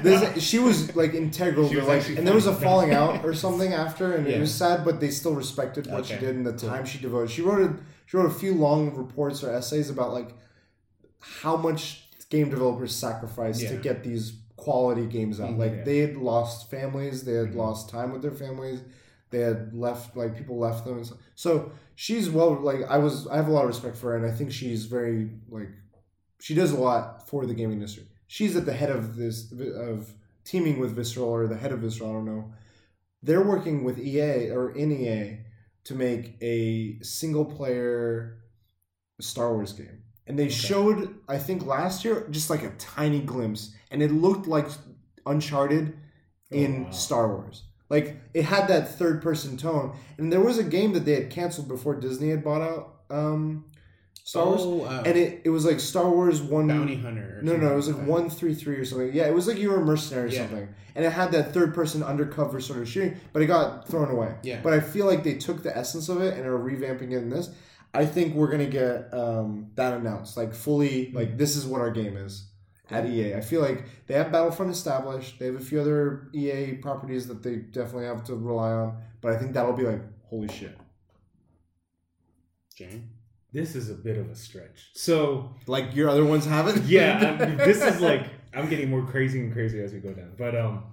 This, she was like integral She was like, and there was a falling out or something after, and Yeah. it was sad, but they still respected what she did and the time she devoted. She wrote a she wrote a few long reports or essays about like how much game developers sacrifice to get these quality games out. Mhm. Like Yeah. they had lost families, they had Mhm. lost time with their families, they had left like people left them. And so, so she's well like I was I have a lot of respect for her, and I think she's very like she does a lot for the gaming industry. She's at the head of this of teaming with Visceral or the head of Visceral. I don't know. They're working with EA or in EA to make a single player Star Wars game, and they showed I think last year just like a tiny glimpse, and it looked like Uncharted in Oh, wow. Star Wars. Like it had that third person tone, and there was a game that they had canceled before Disney had bought out um, Star Wars, Oh, uh, and it, it was like Star Wars one Bounty Hunter. no, no, it was like that. one three three or something. Yeah, it was like you were a mercenary or Yeah. something, and it had that third person undercover sort of shooting, but it got thrown away. Yeah. But I feel like they took the essence of it and are revamping it in this. I think we're gonna get um, that announced, like fully, like this is what our game is at EA. I feel like they have Battlefront established. They have a few other EA properties that they definitely have to rely on, but I think that'll be like holy shit. Jane. This is a bit of a stretch. So Like your other ones haven't. yeah, I'm, this is like I'm getting more crazy and crazy as we go down. But um,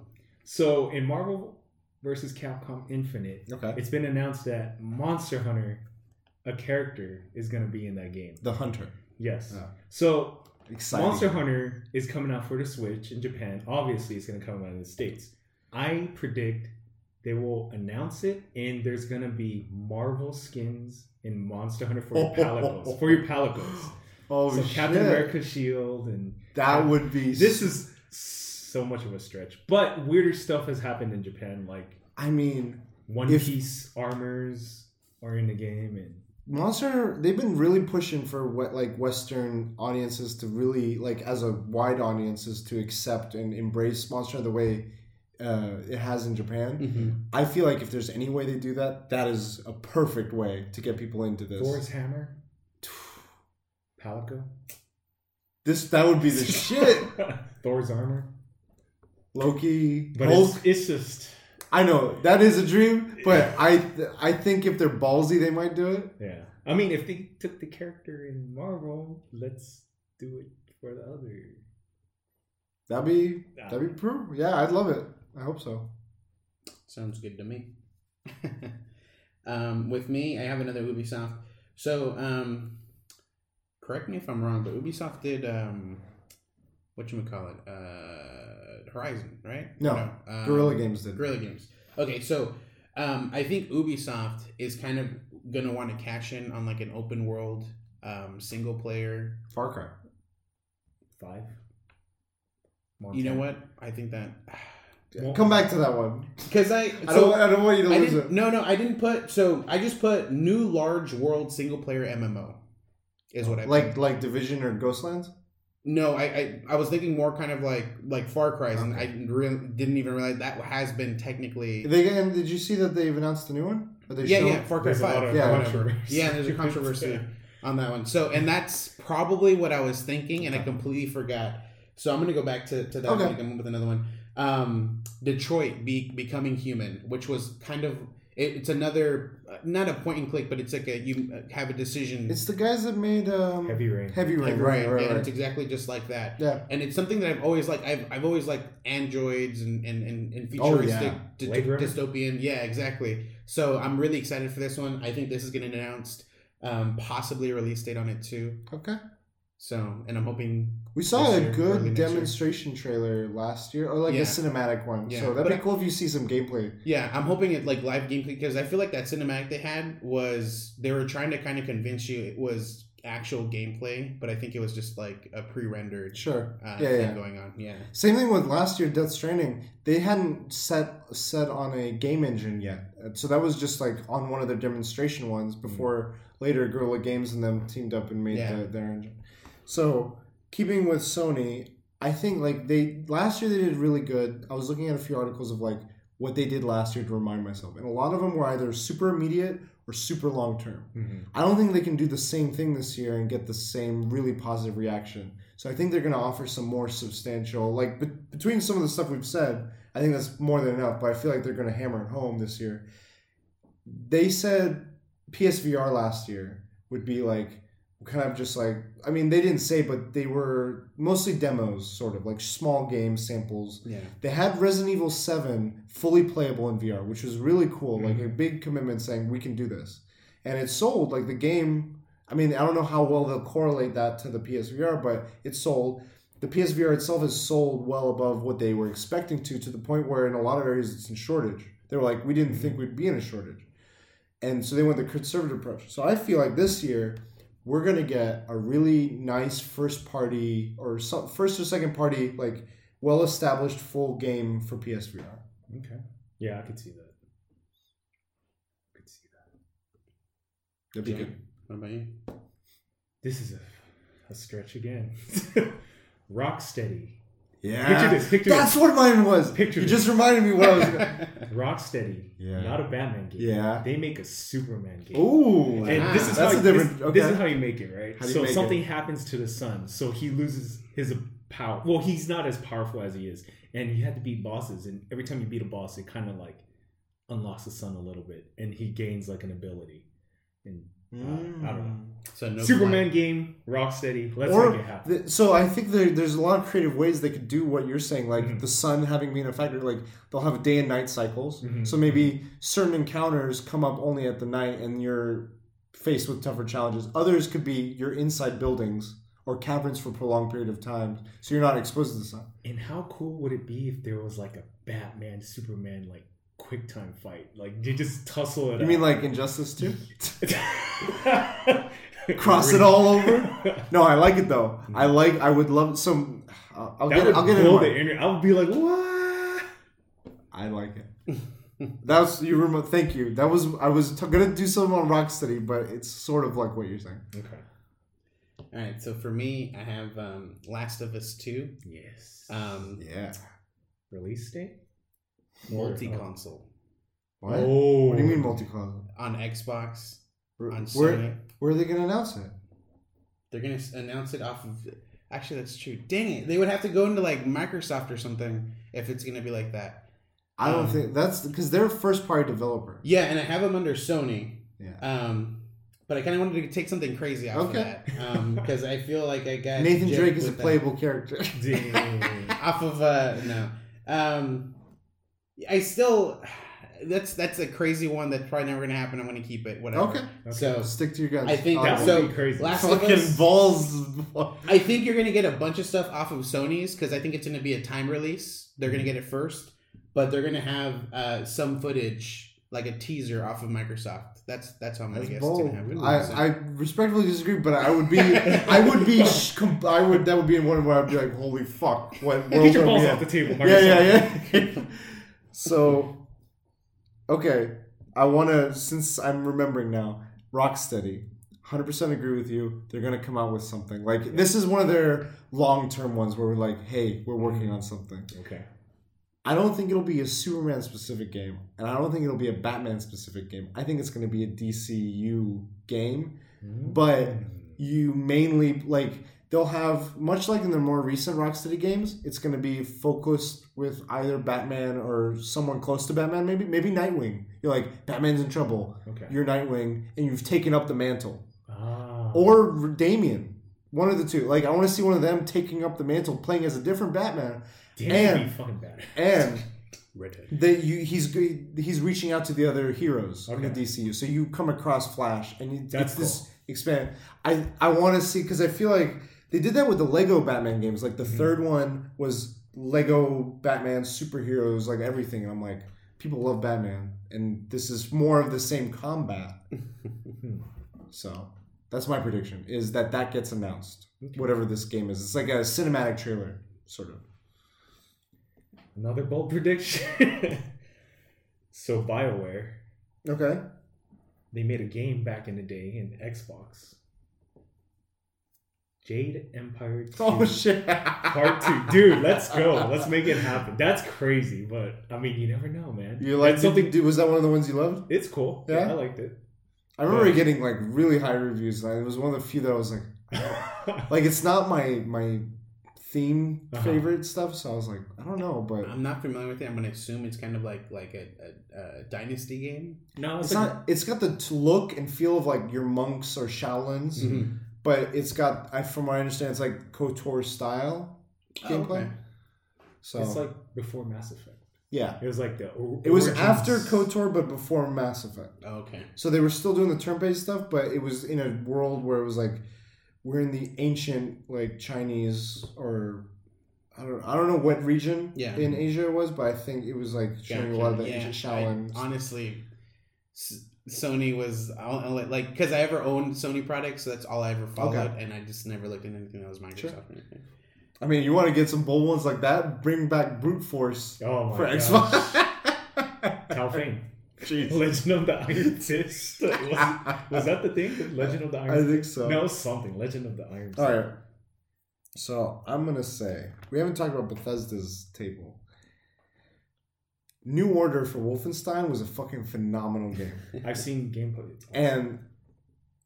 so in Marvel versus Capcom Infinite, okay. it's been announced that Monster Hunter, a character, is going to be in that game. The Hunter. Yes. Yeah. So Exciting. Monster Hunter is coming out for the Switch in Japan. Obviously, it's going to come out in the States. I predict they will announce it, and there's going to be Marvel skins in Monster Hunter for your Palicos. for your Palicos. Oh so shit! Captain America shield and That would be. this is so much of a stretch. But weirder stuff has happened in Japan, like I mean, One If- Piece armors are in the game, and Monster they've been really pushing for what like Western audiences to really like as a wide audiences to accept and embrace Monster the way uh, it has in Japan. Mm-hmm. I feel like if there's any way they do that, that is a perfect way to get people into this. Thor's hammer, Palico, This that would be the shit. Thor's armor. Loki, But Hulk. it's, it's just I know that is a dream, but I I think if they're ballsy, they might do it. yeah. I mean, if they took the character in Marvel, let's do it for the other. That'd be that'd be true. Yeah, I'd love it. I hope so. Sounds good to me. um, with me, I have another Ubisoft. So, um, correct me if I'm wrong, but Ubisoft did um, what you call it, uh, Horizon, right? No, um, Guerrilla Games did. Guerrilla Games. Okay, so um, I think Ubisoft is kind of gonna want to cash in on like an open world um, single player. Far Cry. Five. You know what? I think that Well- Come back to that one. because I I so don't. I don't want you to I lose didn't, it. no no I didn't put so I just put new large world single player MMO is what I Like put. like Division or Ghostlands. no I, I I was thinking more kind of like like Far Cry and I really didn't even realize that has been technically They and did you see that they've announced the new one? Or they yeah shown- yeah Far Cry There's a lot Five of Yeah. controversy. Yeah, there's a controversy on that one. So, and that's probably what I was thinking, and I completely forgot. So I'm gonna go back to, to that Okay. one and come up with another one. Um, Detroit be, becoming human, which was kind of it, it's another uh, not a point and click, but it's like a you have a decision. It's the guys that made um, Heavy rain. Heavy Rain. right, Right, right, and right. it's exactly just like that. Yeah. And it's something that I've always like. I've, I've always liked androids and and and, and Oh, futuristic yeah. dy- Blade Runner? dystopian. Yeah, exactly. So I'm really excited for this one. I think this is getting announced. Um, possibly a release date on it too. Okay. So, and I'm hoping. We saw a year, good next year. demonstration trailer last year, or like Yeah. a cinematic one. Yeah, So that'd but be cool if you see some gameplay. Yeah, I'm hoping it like live gameplay because I feel like that cinematic they had was they were trying to kind of convince you it was actual gameplay, but I think it was just like a pre-rendered Sure. uh, yeah, thing yeah. going on. Yeah. Same thing with last year, Death Stranding. They hadn't set set on a game engine yet, Uh, so that was just like on one of their demonstration ones before later Guerrilla Games and them teamed up and made Yeah. the, their engine. So keeping with Sony, I think like they last year they did really good. I was looking at a few articles of like what they did last year to remind myself, and a lot of them were either super immediate or super long term. Mhm. I don't think they can do the same thing this year and get the same really positive reaction. So I think they're going to offer some more substantial, like be- between some of the stuff we've said, I think that's more than enough. But I feel like they're going to hammer it home this year. They said PSVR last year would be like kind of just like I mean they didn't say, but they were mostly demos, sort of like small game samples Yeah. they had Resident Evil 7 fully playable in VR, which was really cool. Like mm-hmm. a big commitment saying we can do this. And it sold like the game. I mean, I don't know how well they'll correlate that to the PSVR, but it sold. The PSVR itself has sold well above what they were expecting to, to the point where in a lot of areas it's in shortage. They were like, we didn't think mm-hmm. we'd be in a shortage. And so they went the conservative approach. So I feel like this year we're gonna get a really nice first party or some, first or second party like well established full game for PSVR. Okay. Yeah, I could see that. I could see that. That'd be Jay, good. What about you? This is a, a stretch again. Rocksteady Yeah. Picture this, picture That's what mine was. Picture you this. just reminded me what I was. Rocksteady, Yeah. not a Batman game. Yeah. They make a Superman game. Ooh. And this is that's how a different- This, okay. this is how you make it, right? How you so something it? happens to the sun, so he loses his power. Well, he's not as powerful as he is, and he had to beat bosses. And every time you beat a boss, it kind of like unlocks the sun a little bit, and he gains like an ability. And uh, I don't know. So no Superman game, Rocksteady. Let's Or make it happen. th- so I think there, there's a lot of creative ways they could do what you're saying, like Mhm. the sun having been a factor. Like they'll have day and night cycles, Mhm. so maybe certain encounters come up only at the night, and you're faced with tougher challenges. Others could be you're inside buildings or caverns for a prolonged period of time, so you're not exposed to the sun. And how cool would it be if there was like a Batman Superman like quick time fight? Like they just tussle it. You out. mean like Injustice too? Cross it all over? No, I like it though. I like. I would love some. I'll, I'll That get. would It, I'll get it. blow in the mind. I would be like, what? I like it. That was you. Remo- thank you. That was I was t- gonna do something on Rocksteady, but it's sort of like what you're saying. Okay. All right, so for me, I have um, Last of Us Two, Yes. um, Yeah. Release date? Multi-console What? Oh. What do you mean multi-console? on Xbox, Where, on where, Sony. where are they gonna announce it? They're gonna announce it off of. Actually, that's true. Dang it! They would have to go into like Microsoft or something if it's gonna be like that. I don't Um, think that's because they're a first-party developer. Yeah, and I have them under Sony. Yeah. Um, but I kind of wanted to take something crazy off Okay. of that. Um, because I feel like I got Nathan Drake is a with that. playable character. Dang. off of uh no. Um, I still. That's that's a crazy one that's probably never gonna happen. I'm gonna keep it. Whatever. Okay. So Stick to your guns. I think that would so. be crazy. Last of fucking Us. balls. I think you're gonna get a bunch of stuff off of Sony's because I think it's gonna be a time release. They're gonna get it first, but they're gonna have uh, some footage like a teaser off of Microsoft. That's that's how I'm gonna That's guess bold. it's gonna happen. I, So- I respectfully disagree, but I would be, I would be, sh- com- I would, that would be one where I'd be like, holy fuck, what world Get your are we balls in? off the table, Yeah, yeah, yeah. so, okay, I want to, since I'm remembering now, Rocksteady, 100% agree with you. They're going to come out with something. Like, this is one of their long term ones where we're like, hey, we're mm-hmm. working on something. Okay. I don't think it'll be a Superman specific game, and I don't think it'll be a Batman specific game. I think it's going to be a DCU game, mm-hmm. but you mainly like they'll have much like in their more recent Rocksteady games. It's going to be focused with either Batman or someone close to Batman. Maybe maybe Nightwing. You're like Batman's in trouble. Okay. You're Nightwing, and you've taken up the mantle, Ah. or Damian. One of the two. Like I want to see one of them taking up the mantle, playing as a different Batman, Damn, and- be fucking bad. and that you he's he's reaching out to the other heroes in the DCU. So you come across Flash, and you, That's it's this expand. I I want to see because I feel like they did that with the Lego Batman games. Like the Mhm. third one was Lego Batman superheroes, like everything. And I'm like, people love Batman, and this is more of the same combat. so that's my prediction: is that that gets announced, whatever this game is. It's like a cinematic trailer, sort of. Another bold prediction. so BioWare, Okay. they made a game back in the day in Xbox. Jade Empire 2. Oh shit! Part two, dude. Let's go. Let's make it happen. That's crazy, but I mean, you never know, man. You like something? something? Was that one of the ones you loved? It's cool. Yeah? Yeah, I liked it. I remember Yeah. getting like really high reviews. and It was one of the few that I was like, like it's not my my theme Uh-huh. favorite stuff. So I was like, I don't know, but I'm not familiar with it. I'm gonna assume it's kind of like like a, a, a dynasty game. no, it's it's, like, not. It's got the look and feel of like your monks or Shaolins, Mhm. But it's got. I from what I understand, it's like Kotor style oh, gameplay. Oh, okay. So it's like before Mass Effect. yeah, It was like the. or- it was after Kotor, but before Mass Effect. Oh, okay. So they were still doing the turn-based stuff, but it was in a world where it was like we're in the ancient like Chinese or I don't I don't know what region Yeah. in Asia it was, but I think it was like showing a lot of the Yeah, ancient Shaolins. honestly, Sony was I'll, I'll like because I ever owned Sony products, so that's all I ever followed, and I just never looked at anything that was Microsoft Sure. I mean, you want to get some bold ones like that? Bring back brute force Oh my for god. Xbox. Tao Feng. Jeez. Legend of the Iron Fist. was, was that the thing? The Legend of the Iron I think so. No, something. Legend of the Iron Fist. All right. So I'm gonna say we haven't talked about Bethesda's table. New Order for Wolfenstein was a fucking phenomenal game, I've seen gameplay. Awesome. and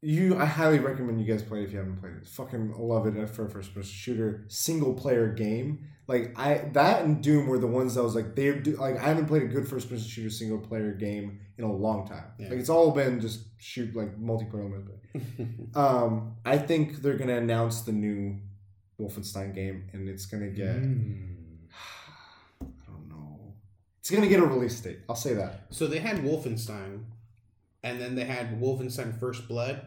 you, I highly recommend you guys play it if you haven't played it. Fucking love it for a first person shooter, single player game. Like I that and Doom were the ones that was like they do like I haven't played a good first person shooter single player game in a long time. Yeah. Like it's all been just shoot like multiplayer elements. Um, I think they're gonna announce the new Wolfenstein game, and it's gonna get. Mm. I don't know. It's gonna get a release date. I'll say that. so they had Wolfenstein, and then they had Wolfenstein First Blood,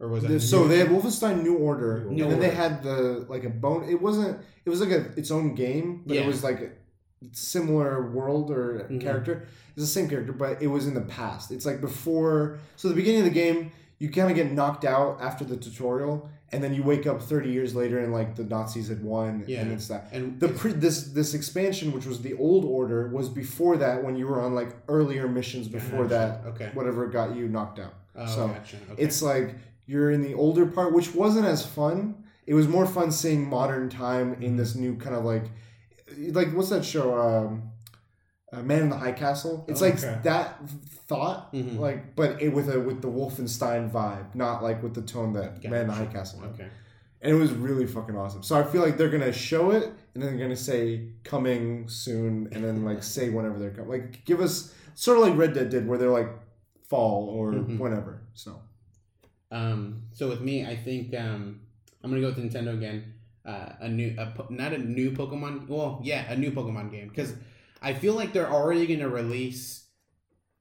or was that so new- they had Wolfenstein New Order, New and then they had the like a bone. It wasn't. It was like a its own game, but Yeah. it was like a similar world or Mhm. character. It's the same character, but it was in the past. It's like before. So the beginning of the game, you kind of get knocked out after the tutorial, and then you wake up thirty years later, and like the Nazis had won, Yeah. and it's that. and the pre this this expansion which was the old order was before that when you were on like earlier missions before that okay, whatever got you knocked out oh, so gotcha. Okay. it's like you're in the older part which wasn't as fun it was more fun seeing modern time in this new kind of like like what's that show um uh, man in the high castle it's Oh, like okay. that thought Mhm. like but it with a with the wolfenstein vibe not like with the tone that man in the high castle had okay. and it was really fucking awesome. So I feel like they're gonna show it, and then they're gonna say coming soon, and then like say whenever they're coming. Like give us sort of like Red Dead did, where they're like fall or Mhm. whenever. So Um, so with me, I think um, I'm gonna go with Nintendo again. Uh, a new, a, not a new Pokemon. Well, yeah, a new Pokemon game because I feel like they're already gonna release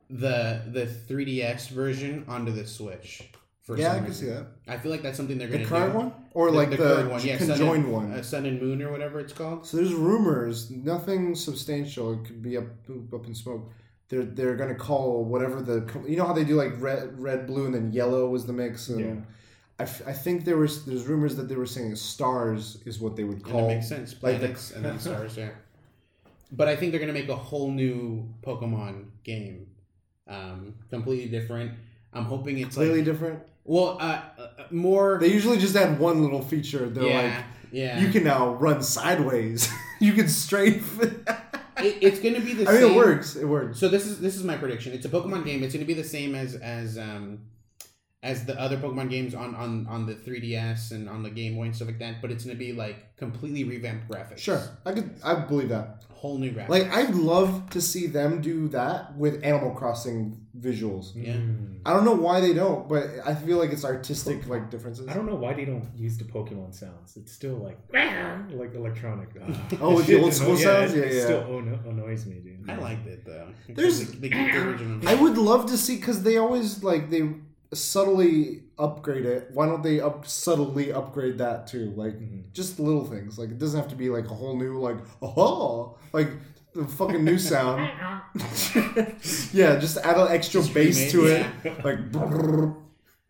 the the 3DS version onto the Switch. For yeah, I can reason. see that. I feel like that's something they're gonna do. the current do. one, or The- like the the, current one, yeah, Sun conjoined and- one. Uh, Sun and Moon or whatever it's called. so there's rumors, nothing substantial. It could be up up in smoke. They're they're gonna call whatever the you know how they do like red red blue and then yellow was the mix and. Yeah. I, f- I think there was there's rumors that they were saying stars is what they would And it call makes sense. like the- and then stars, yeah. But I think they're gonna make a whole new Pokemon game, um, completely different. I'm hoping it's completely like different. well, uh, uh, more. They usually just add one little feature. They're yeah, like, yeah. you can now run sideways. you can strafe. It, it's gonna be the I mean, same. it works. It works. So this is this is my prediction. It's a Pokemon game. It's gonna be the same as as um as the other Pokemon games on on on the 3DS and on the Game Boy and stuff like that. But it's gonna be like completely revamped graphics. Sure, I could. I believe that. whole new graphics. Like, I'd love to see them do that with Animal Crossing visuals. Yeah. Mm. I don't know why they don't, but I feel like it's artistic like differences. I don't know why they don't use the Pokemon sounds. It's still like like electronic. Ah. Oh, with the old school anno- sounds? it- Yeah, it yeah. Still anno- annoys me, dude. I liked it though. There's- they, they keep the original. I would love to see because they always like they subtly upgrade it. Why don't they up subtly upgrade that too? Like Mhm. just little things. Like it doesn't have to be like a whole new like oh like the fucking new sound. yeah, just add an extra Just bass to it. Like brrrr.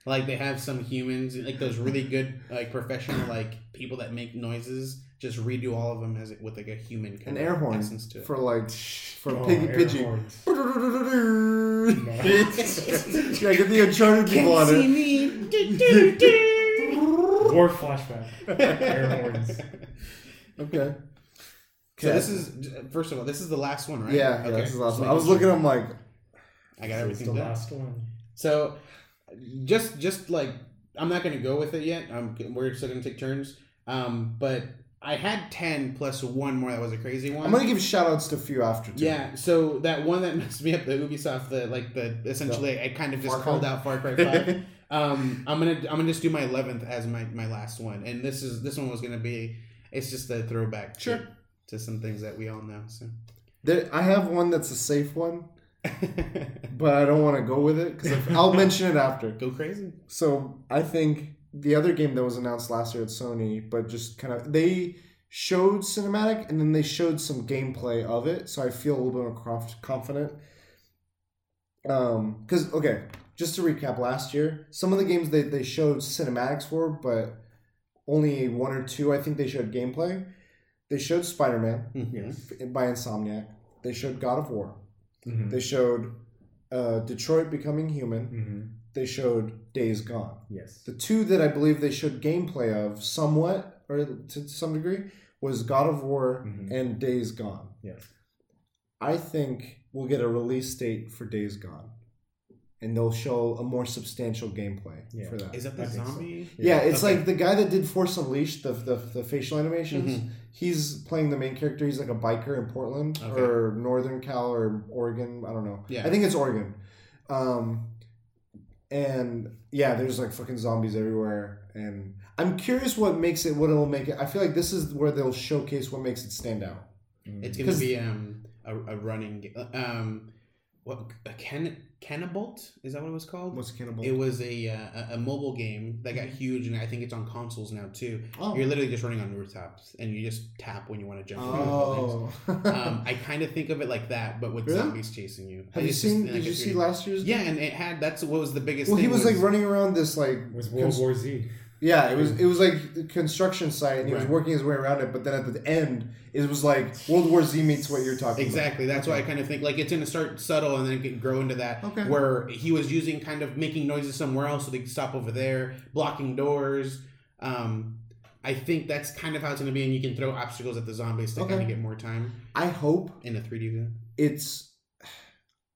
Like they have some humans, like those really good, like professional, like people that make noises. Just redo all of them as with like a human an kind air of horn essence to it. for like for Oh, piggy air pidgey. yeah, get the Uncharted people on it. Me. War flashback. air horns. Okay. So this is first of all, this is the last one, right? Yeah, yeah, this is the last Just one. I was looking sure. at them like I got everything the done. last one. So, just just like I'm not gonna go with it yet. Um, we're still gonna take turns. Um, but I had ten plus one more. That was a crazy one. I'm gonna give shout outs to a few after too. Yeah, so that one that messed me up, the Ubisoft, the like the essentially, I kind of just Far called Cry? out Far Cry Five. um, I'm gonna I'm gonna just do my eleventh as my my last one, and this is this one was gonna be it's just a throwback to, Sure. to some things that we all know. So, There, I have one that's a safe one, but I don't want to go with it because I'll mention it after. go crazy. So I think the other game that was announced last year at Sony, but just kind of they showed cinematic and then they showed some gameplay of it, so I feel a little bit more conf- confident. Um, because okay, just to recap, last year some of the games they they showed cinematics for, but only one or two I think they showed gameplay. They showed Spider Man Yes. by Insomniac. They showed God of War. Mhm. They showed uh, Detroit Becoming Human. Mhm. They showed Days Gone. Yes. The two that I believe they showed gameplay of somewhat or to some degree, was God of War Mhm. and Days Gone. Yes. I think we'll get a release date for Days Gone, and they'll show a more substantial gameplay Yeah. for that. Is that the I think so. zombie? yeah, it's Okay. like the guy that did Force Unleashed, the the, the facial animations. Mhm. He's playing the main character. He's like a biker in Portland Okay. or Northern Cal or Oregon. I don't know. Yeah. I think it's Oregon. Um, and yeah, there's like fucking zombies everywhere. And I'm curious what makes it, what it'll make it. I feel like this is where they'll showcase what makes it stand out. It's gonna be um a, a running um what a can Canabalt is that what it was called? What's Cannibal? It was a, uh, a a mobile game that got huge, and I think it's on consoles now too. oh. You're literally just running on rooftops, and you just tap when you want to jump. oh. um, I kind of think of it like that, but with Really? zombies chasing you. Have you It's just seen? like Did you see last year's? Yeah, and it had that's what was the biggest. Well, he thing was, like running around this like It was World cons- War Z. Yeah, it was it was like construction site, and he was Right. working his way around it. But then at the end, it was like World War Z meets what you're talking about. Exactly. That's why I kind of think like it's going to start subtle and then it can grow into that Okay. where he was using kind of making noises somewhere else so they could stop over there, blocking doors. Um, I think that's kind of how it's going to be, and you can throw obstacles at the zombies to Okay. kind of get more time about. I hope in a 3D game. it's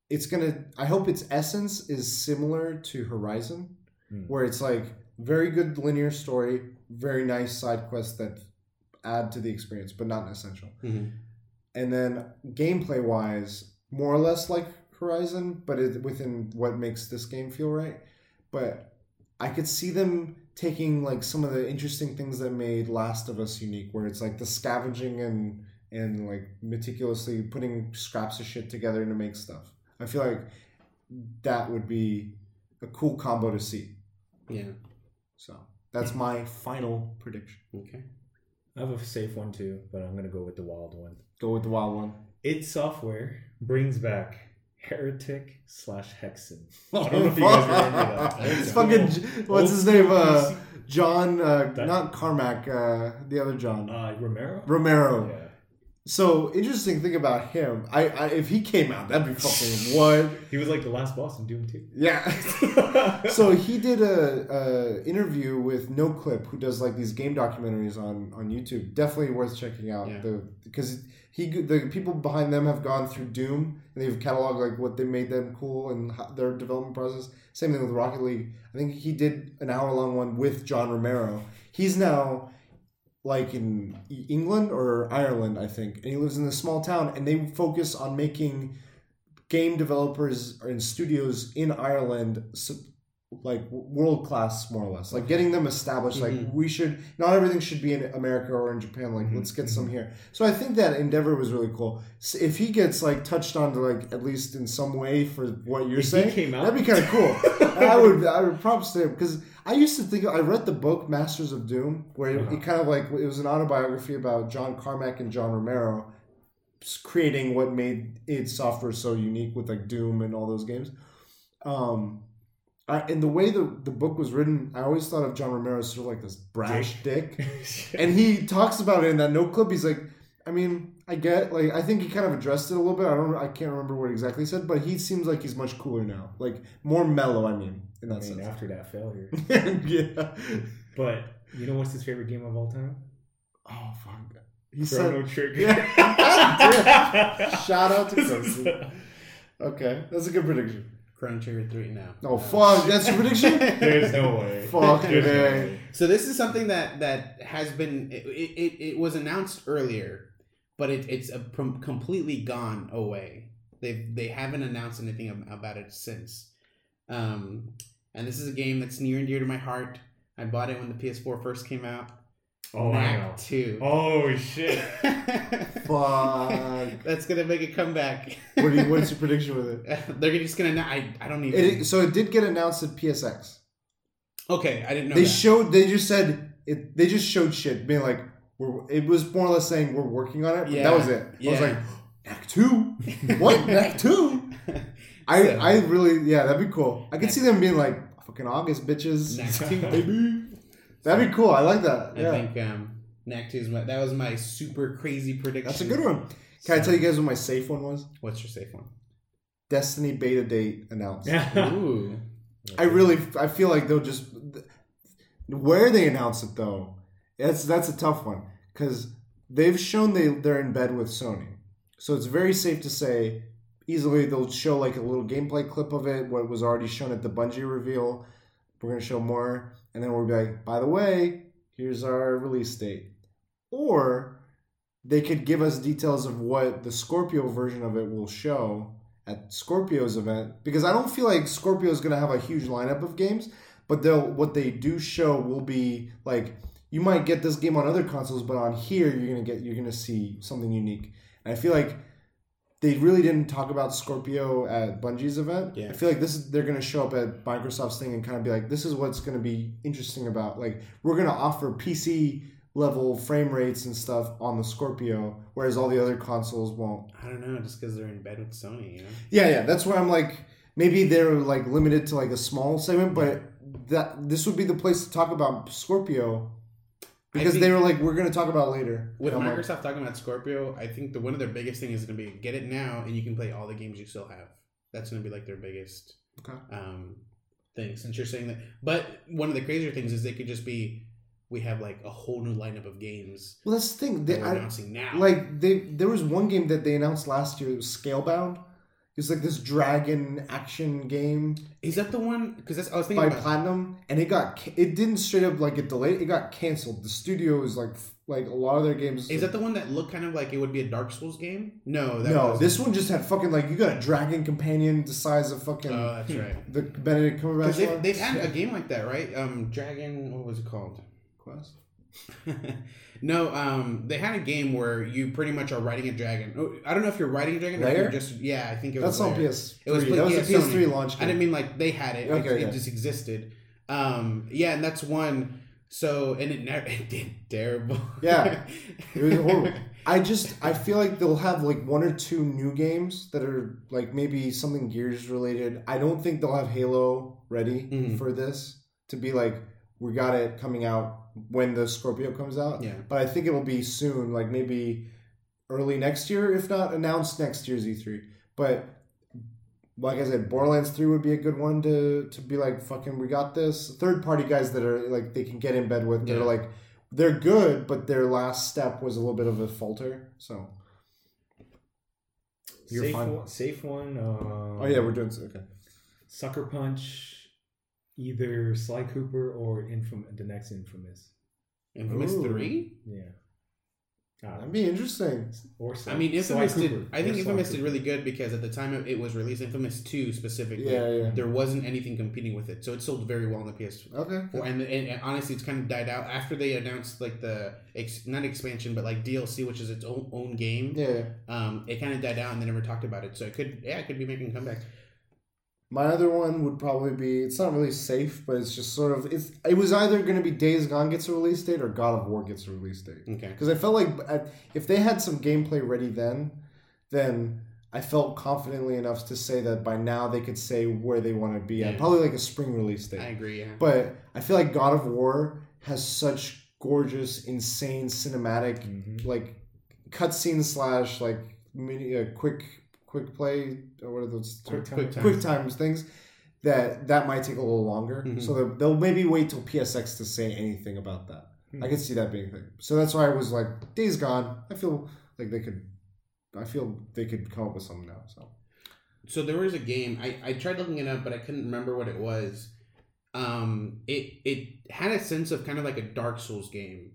it's gonna. I hope its essence is similar to Horizon, Hmm. where it's like very good linear story, very nice side quests that add to the experience, but not essential. Mhm. and then gameplay wise, more or less like Horizon, but it, within what makes this game feel right. But I could see them taking like some of the interesting things that made Last of Us unique, where it's like the scavenging and and like meticulously putting scraps of shit together to make stuff. I feel like that would be a cool combo to see. Yeah. So that's my final prediction. Okay. I have a safe one too, but I'm gonna go with the wild one. Go with the wild one. Id Software brings back Heretic slash Hexen. I don't know if you guys remember that. It's fucking what's his name? Uh, John, uh, not Carmack, uh, the other John Uh, Romero. Romero. Yeah. So interesting thing about him. I, I if he came out, that'd be fucking what? He was like the last boss in Doom 2. Yeah. so he did a, a interview with Noclip, who does like these game documentaries on on YouTube. Definitely worth checking out. Yeah. The because he the people behind them have gone through Doom and they've cataloged like what they made them cool and how, their development process. Same thing with Rocket League. I think he did an hour long one with John Romero. He's now like in England or Ireland, I think, and he lives in a small town, and they focus on making game developers and studios in Ireland like world class, more or less, like getting them established. Like Mhm. we should not everything should be in America or in Japan. Like Mhm. let's get some here. So I think that endeavor was really cool. So if he gets like touched on to like at least in some way for what you're If saying, that'd be kind of cool. I would I would props to him because I used to think I read the book Masters of Doom where it, Uh-huh. it kind of like it was an autobiography about John Carmack and John Romero creating what made id Software so unique with like Doom and all those games. Um, I, and the way the, the book was written, I always thought of John Romero as sort of like this brash dick. And he talks about it in that Noclip. He's like, I mean, I get like I think he kind of addressed it a little bit. I don't I can't remember what exactly he said, but he seems like he's much cooler now. Like more mellow, I mean, in I that mean, sense. after that failure. yeah. But you know what's his favorite game of all time? Oh fuck. He Chrono said Trigger. Yeah. shout out to Chrono. Okay, that's a good prediction. Chrono Trigger 3 now. Oh fuck, that's your prediction? There's no way. Fuck, There's man. way. So this is something that that has been it, it, it was announced earlier, but it, it's a, prom- completely gone away. They they haven't announced anything about it since. Um, and this is a game that's near and dear to my heart. I bought it when the PS4 first came out. Oh, I know. Two. Oh shit. Fuck. That's gonna make a comeback. What do you, what's your prediction with it? They're just gonna. I I don't even. it? So it did get announced at PSX. okay, I didn't know They that. showed. They just said it. They just showed shit, being like, "We're." It was more or less saying we're working on it. But Yeah. that was it. Yeah. I was like, "Knack two? What? Knack two? I I really yeah, that'd be cool. I could see them being like, "Fucking August, bitches." Knack 2. baby. That'd be cool. I like that. I Yeah, think um, Knack 2 is my, that was my super crazy prediction. that's a good one. Can I tell you guys what my safe one was? What's your safe one? Destiny beta date announced. Ooh. I really, I feel like they'll just where they announce it though That's that's a tough one because they've shown they they're in bed with Sony, so it's very safe to say easily they'll show like a little gameplay clip of it, what was already shown at the Bungie reveal. We're gonna show more, and then we'll be like, by the way, here's our release date, or they could give us details of what the Scorpio version of it will show at Scorpio's event because I don't feel like Scorpio is gonna have a huge lineup of games, but they'll what they do show will be like you might get this game on other consoles, but on here you're gonna get you're gonna see something unique. And I feel like they really didn't talk about Scorpio at Bungie's event. Yeah. I feel like this is they're gonna show up at Microsoft's thing and kind of be like, this is what's gonna be interesting about like we're gonna offer PC level frame rates and stuff on the Scorpio, whereas all the other consoles won't. I don't know, just because they're in bed with Sony, you know. Yeah, yeah, that's where I'm like maybe they're like limited to like a small segment, but that this would be the place to talk about Scorpio because they were like, we're gonna talk about later. With And I'm like, Microsoft talking about Scorpio, I think the one of their biggest thing is going to be get it now, and you can play all the games you still have. That's going to be like their biggest Okay. um, thing. Since you're saying that, but one of the crazier things is they could just be we have like a whole new lineup of games well, that's the thing. They, I, announcing now. like they there was one game that they announced last year. It was Scalebound. It's like this dragon action game is that the one? Because that's I was thinking by about. Platinum, and it got it didn't straight up like get delayed. It got canceled. The studio is like like a lot of their games. Is that the one that looked kind of like it would be a Dark Souls game? No, that no, wasn't. this one just had fucking like you got a dragon companion the size of fucking Oh, that's right. the Benedict Cumberbatch. They've, they've had a game like that, right? Um, Dragon. What was it called? Quest. no, um, they had a game where you pretty much are riding a dragon. Oh, I don't know if you're riding a dragon or you're just yeah. I think it That's was. on Lair. PS3. It was that was yeah, a PS3 Sony. launch I didn't mean like they had it. Okay, it, it just existed. Um, yeah, and that's one. So and it never it did terrible. Yeah. It was horrible. I just I feel like they'll have like one or two new games that are like maybe something Gears related. I don't think they'll have Halo ready Mhm. for this to be like we got it coming out when the Scorpio comes out. yeah. But I think it'll be soon, like maybe early next year, if not announced next year's E3. But like I said, Borderlands 3 would be a good one to to be like, fucking, we got this. Third party guys that are like they can get in bed with. They're Yeah. like they're good, but their last step was a little bit of a falter. So You're safe fine. one. Safe one. Um, oh yeah, we're doing okay. Sucker Punch, either Sly Cooper or Infam- the next Infamous. Infamous Ooh. three. Yeah. Uh, That'd be interesting. or Sly, I mean, Sly Infamous did. Cooper, I think or Sly Infamous did really good because at the time it- it was released, Infamous Two specifically, Yeah, yeah. there wasn't anything competing with it, so it sold very well on the PS4. Okay. And, and, and honestly, it's kind of died out after they announced like the ex, not expansion, but like DLC, which is its own own game. Yeah. Um, it kind of died out, and they never talked about it. So it could, yeah, it could be making a comeback. My other one would probably be it's not really safe, but it's just sort of it's it was either going to be Days Gone gets a release date or God of War gets a release date. Okay. Because I felt like at- if they had some gameplay ready then, then I felt confidently enough to say that by now they could say where they want to be at. Probably like a spring release date. I agree. Yeah. But I feel like God of War has such gorgeous, insane cinematic Mhm. like cutscene slash like mini uh, quick quick play or what are those Quick. Quick time. quick times things that that might take a little longer. Mhm. So they'll, they'll maybe wait till PSX to say anything about that. Hmm. I could see that being a thing. So that's why I was like, Days Gone. I feel like they could. I feel they could come up with something now. So So there was a game I, I tried looking it up, but I couldn't remember what it was. Um, it it had a sense of kind of like a Dark Souls game.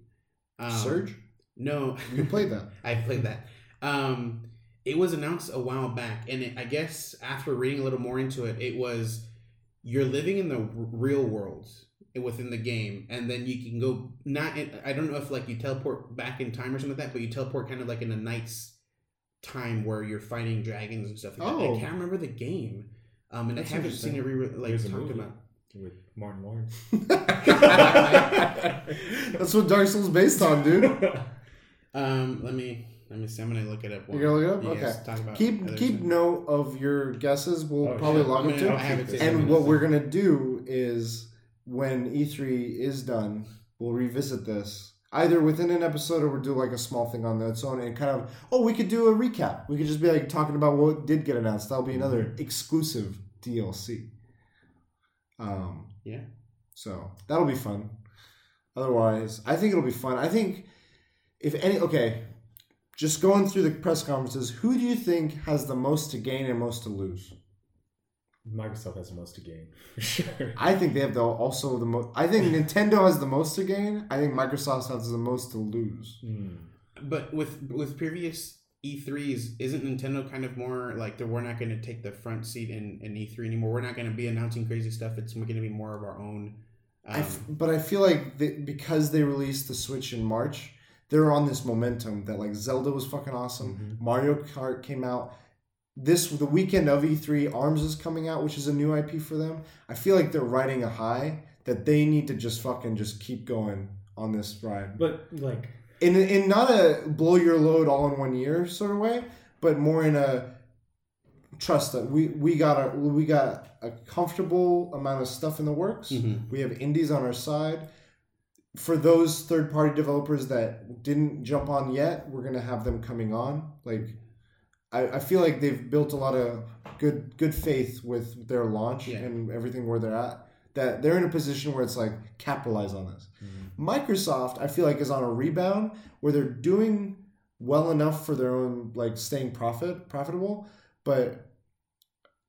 Um, Surge. No, You played that. I played that. Um, it was announced a while back, and it, I guess after reading a little more into it, it was you're living in the r- real world within the game, and then you can go not. In, I don't know if like you teleport back in time or something like that, but you teleport kind of like in a night's time where you're fighting dragons and stuff. Like that. Oh. I can't remember the game, um, and That's I haven't seen it re- like There's talked about. with Martin Lawrence. That's what Dark Souls based on, dude. Um, let me let me see. I'm gonna look at it up. You're gonna look it up? Okay. Keep keep note of your guesses. We'll Oh, probably sure. log them gonna- too. I have it saved. And what we're gonna do is when E3 is done, we'll revisit this either within an episode or we'll do like a small thing on its own and kind of oh we could do a recap. We could just be like talking about what did get announced. That'll be another exclusive DLC. Um, Yeah. So that'll be fun. Otherwise, I think it'll be fun. I think if any, okay, just going through the press conferences, who do you think has the most to gain and most to lose? Microsoft has the most to gain. Sure. I think they have the also the most. I think Nintendo has the most to gain. I think Microsoft has the most to lose. Mm. But with with previous E3s, isn't Nintendo kind of more like that? We're not going to take the front seat in, in E3 anymore. We're not going to be announcing crazy stuff. It's going to be more of our own. Um, I f- but I feel like they, because they released the Switch in March, they're on this momentum that like Zelda was fucking awesome. Mario Kart came out. This the weekend of E3, Arms is coming out, which is a new IP for them. I feel like they're riding a high that they need to just fucking just keep going on this ride. But like, in in not a blow your load all in one year sort of way, but more in a trust that we we got a we got a comfortable amount of stuff in the works. Mhm. We have indies on our side. For those third party developers that didn't jump on yet, we're gonna have them coming on. Like I, I feel like they've built a lot of good good faith with their launch Yeah. and everything where they're at. That they're in a position where it's like capitalize on this. Mm-hmm. Microsoft, I feel like, is on a rebound where they're doing well enough for their own like staying profit profitable, but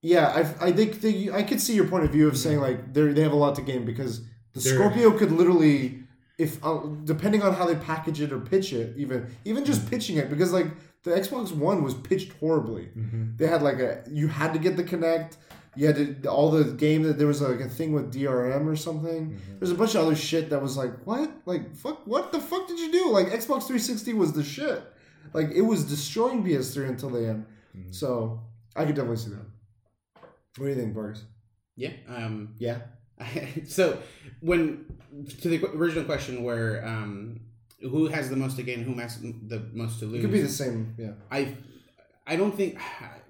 yeah, I, I think they, I could see your point of view of saying like they they have a lot to gain because the They're- Scorpio could literally, if uh, depending on how they package it or pitch it, even even just pitching it because like the Xbox One was pitched horribly. mhm. They had like a you had to get the Kinect. You had to all the game that there was like a thing with DRM or something. There's a bunch of other shit that was like what like fuck what the fuck did you do? Like Xbox 360 was the shit. Like it was destroying PS3 until the end. Mhm. So I could definitely see that. What do you think, Burgess? Yeah. Um, Yeah. so when to the original question where um, who has the most to gain, who has the most to It lose? could be the same. Yeah. I I don't think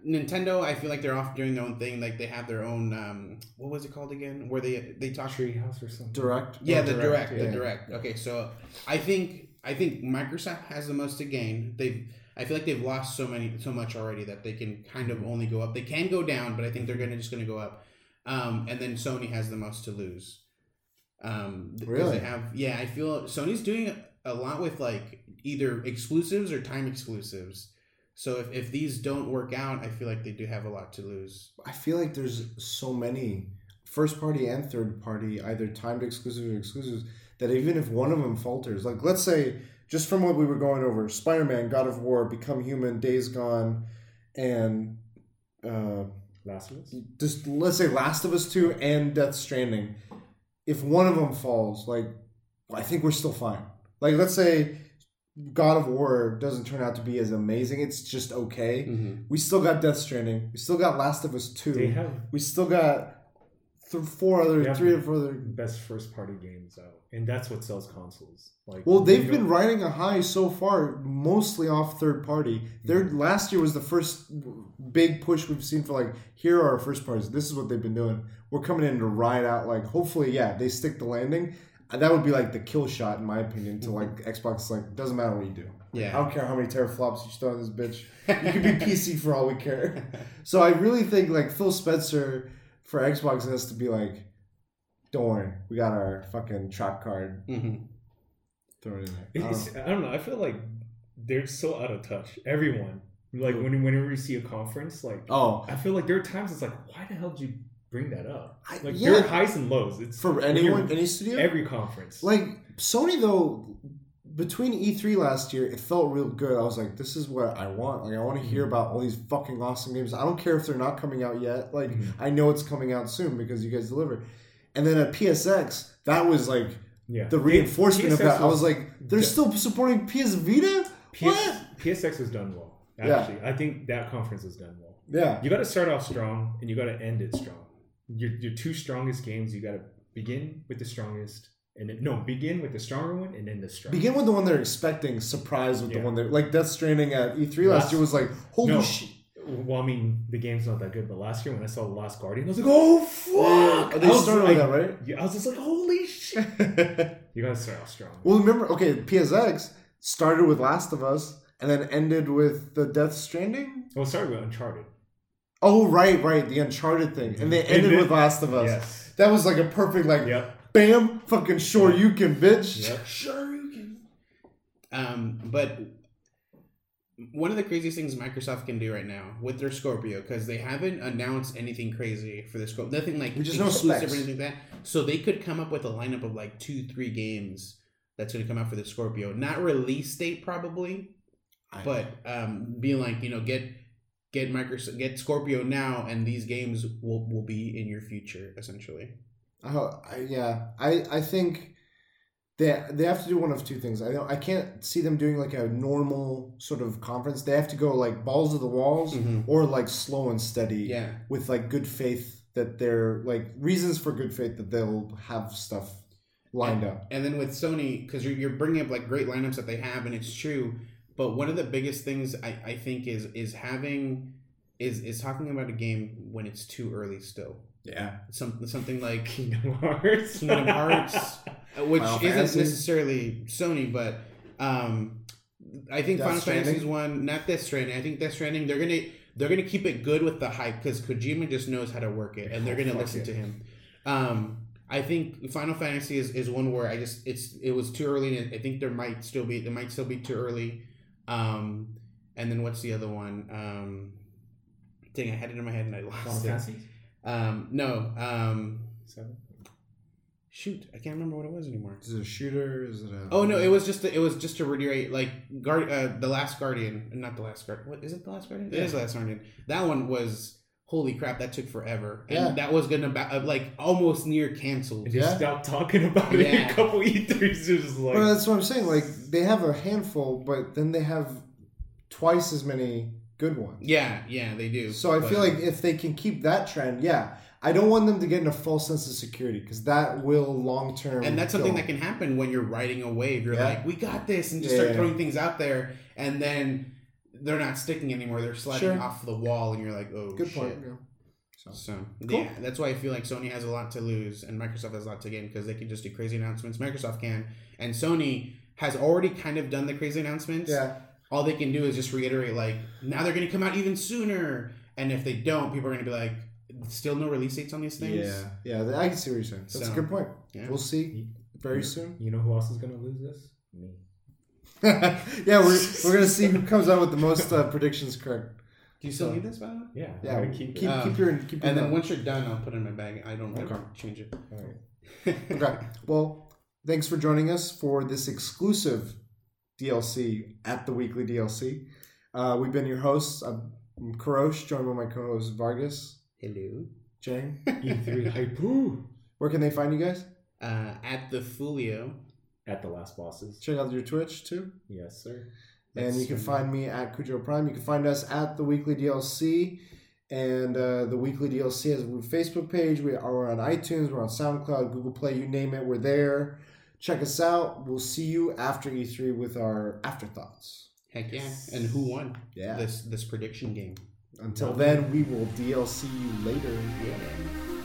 Nintendo. I feel like they're off doing their own thing. Like they have their own um, what was it called again? Where they they talk. Treehouse or something. Direct. Yeah, Or the direct, yeah. the direct. Okay, so I think I think Microsoft has the most to gain. They've I feel like they've lost so many so much already that they can kind of only go up. They can go down, but I think they're gonna just gonna go up. Um, and then Sony has the most to lose. Um, Really? they have yeah. I feel Sony's doing a lot with like either exclusives or time exclusives. So if, if these don't work out, I feel like they do have a lot to lose. I feel like there's so many first party and third party, either timed exclusives or exclusives, that even if one of them falters, like let's say, just from what we were going over, Spider Man, God of War, Become Human, Days Gone, and uh, Last of Us. just let's say Last of Us 2 and Death Stranding, if one of them falls, like I think we're still fine. Like let's say God of War doesn't turn out to be as amazing, it's just okay. Mm-hmm. We still got Death Stranding. We still got Last of Us 2. They have we still got th- four other, Yeah. three or four other. best first party games out, and that's what sells consoles. Like, Well, they've been riding a high so far, mostly off third party. Their mm-hmm. last year was the first big push we've seen for like here are our first parties. This is what they've been doing. We're coming in to ride out. Like hopefully, yeah, they stick the landing. And That would be like the kill shot in my opinion. To like Xbox, like doesn't matter what you do. Yeah. I don't care how many teraflops you throw in this bitch. You could be PC for all we care. So I really think like Phil Spencer for Xbox has to be like, don't worry, we got our fucking trap card. Mm-hmm. Throw it in there. I don't I don't know. I feel like they're so out of touch. Everyone, like when whenever you see a conference, like Oh, I feel like there are times it's like, why the hell did you bring that up? I- Like yeah. there are highs and lows. It's for anyone, you're- any studio. every conference. like Sony though, between E3 last year, it felt real good. I was like, this is what I want. Like I want to hear Mm-hmm. about all these fucking awesome games. I don't care if they're not coming out yet. Like Mhm. I know it's coming out soon because you guys deliver. And then at PSX, that was like yeah, the reinforcement of that. I was like, they're Yeah. still supporting PS Vita. PS, what? PSX was done well. Yeah. Actually, I think that conference was done well. Yeah. You got to start off strong and you got to end it strong. Your your two strongest games, you got to begin with the strongest, and then no, begin with the stronger one and then the strong. Begin with the one they're expecting. Surprise with the Yeah. one that like Death Stranding at E3 last Last- year was like, holy No. shit. Well, I mean, the game's not that good, but last year when I saw The Last Guardian, I was like, oh, oh fuck! They I was started like, with that, right? Yeah, I was just like, holy shit! You gotta start off strong. Well, remember, okay, PSX started with Last of Us and then ended with the Death Stranding. Well, sorry with Uncharted. Oh, right, right, the Uncharted thing, and mm-hmm. they And ended with Last of Us. Yes. That was like a perfect like. Yep. Bam, fucking sure you can, bitch. Yep. Sure you can. Um, but one of the craziest things Microsoft can do right now with their Scorpio, because they haven't announced anything crazy for the Scorpio, nothing like We just know exclusive specs. or anything like that. So they could come up with a lineup of like two, three games that's going to come out for the Scorpio. Not release date probably, I- but um, being like you know get get Microsoft get Scorpio now, and these games will will be in your future essentially. Oh, I, yeah, I I think they they have to do one of two things. I don't, I can't see them doing like a normal sort of conference. They have to go like balls to the walls Mhm. or like slow and steady Yeah. with like good faith that they're like reasons for good faith that they'll have stuff lined up. And then with Sony, because you're, you're bringing up like great lineups that they have, and it's true. But one of the biggest things I, I think is is having is is talking about a game when it's too early still. Yeah, Some, something like Kingdom Hearts. Kingdom Hearts, uh, which Final isn't Fantasy. necessarily Sony, but um, I think Death Final Stranding. Fantasy's one, not Death Stranding. I think Death Stranding they're gonna they're gonna keep it good with the hype because Kojima just knows how to work it, and they're gonna Fuck listen it. to him. Um, I think Final Fantasy is, is one where I just it's it was too early, and I think there might still be there might still be too early. Um, and then what's the other one? Um, dang, I had it in my head and I Final lost it. Fantasy Um, no, um, Seven. shoot, I can't remember what it was anymore. is it a shooter? Is it a? Oh no, it was just to, it was just to reiterate like guard uh, the last guardian, not the last guardian. What is it? The last guardian? It is the last guardian. That one was holy crap. That took forever, and Yeah. that was gonna ba- uh, like almost near canceled. And they Yeah. stopped talking about it Yeah. a couple E3s. It like, But that's what I'm saying. Like they have a handful, but then they have twice as many good ones. Yeah, yeah, they do. So I But- feel like if they can keep that trend, yeah, I don't want them to get in a false sense of security because that will long term. and that's something that can happen when you're riding a wave. You're Yeah. like, we got this, and just Yeah, start yeah. throwing things out there, and then they're not sticking anymore. They're sliding Sure. off the wall, and you're like, oh, good shit. point. Yeah. So So Cool. yeah, that's why I feel like Sony has a lot to lose and Microsoft has a lot to gain because they can just do crazy announcements. Microsoft can, and Sony has already kind of done the crazy announcements. yeah, All they can do is just reiterate like now they're going to come out even sooner, and if they don't, people are going to be like, still no release dates on these things. yeah, yeah. I can see what you're saying. That's So, a good point. yeah. We'll see very you- soon. You know who else is gonna lose this? Me. yeah, we're, we're gonna see who comes out with the most uh, predictions correct. Do you still So- need this, by the way? Yeah. Yeah, I keep keep. keep, Um, your keep your And then once you're done, I'll put it in my bag. I don't ever Okay. change it. All right. Okay. Well, thanks for joining us for this exclusive DLC at the weekly DLC. Uh, we've been your hosts. I'm Karosh, joined by my co-host Vargas, Hello. Jane. E3 hype. Woo! Where can they find you guys? Uh, at the Folio. At the last bosses. Check out your Twitch too. Yes, sir. And you can find me at Cujo Prime. You can find us at the Weekly DLC. And uh, the Weekly DLC has a Facebook page. We are on iTunes. We're on SoundCloud, Google Play, you name it. We're there. Check us out. We'll see you after E3 with our afterthoughts. Heck yeah. And who won Yeah. this this prediction game? Until then, we will DLC you later. Yeah.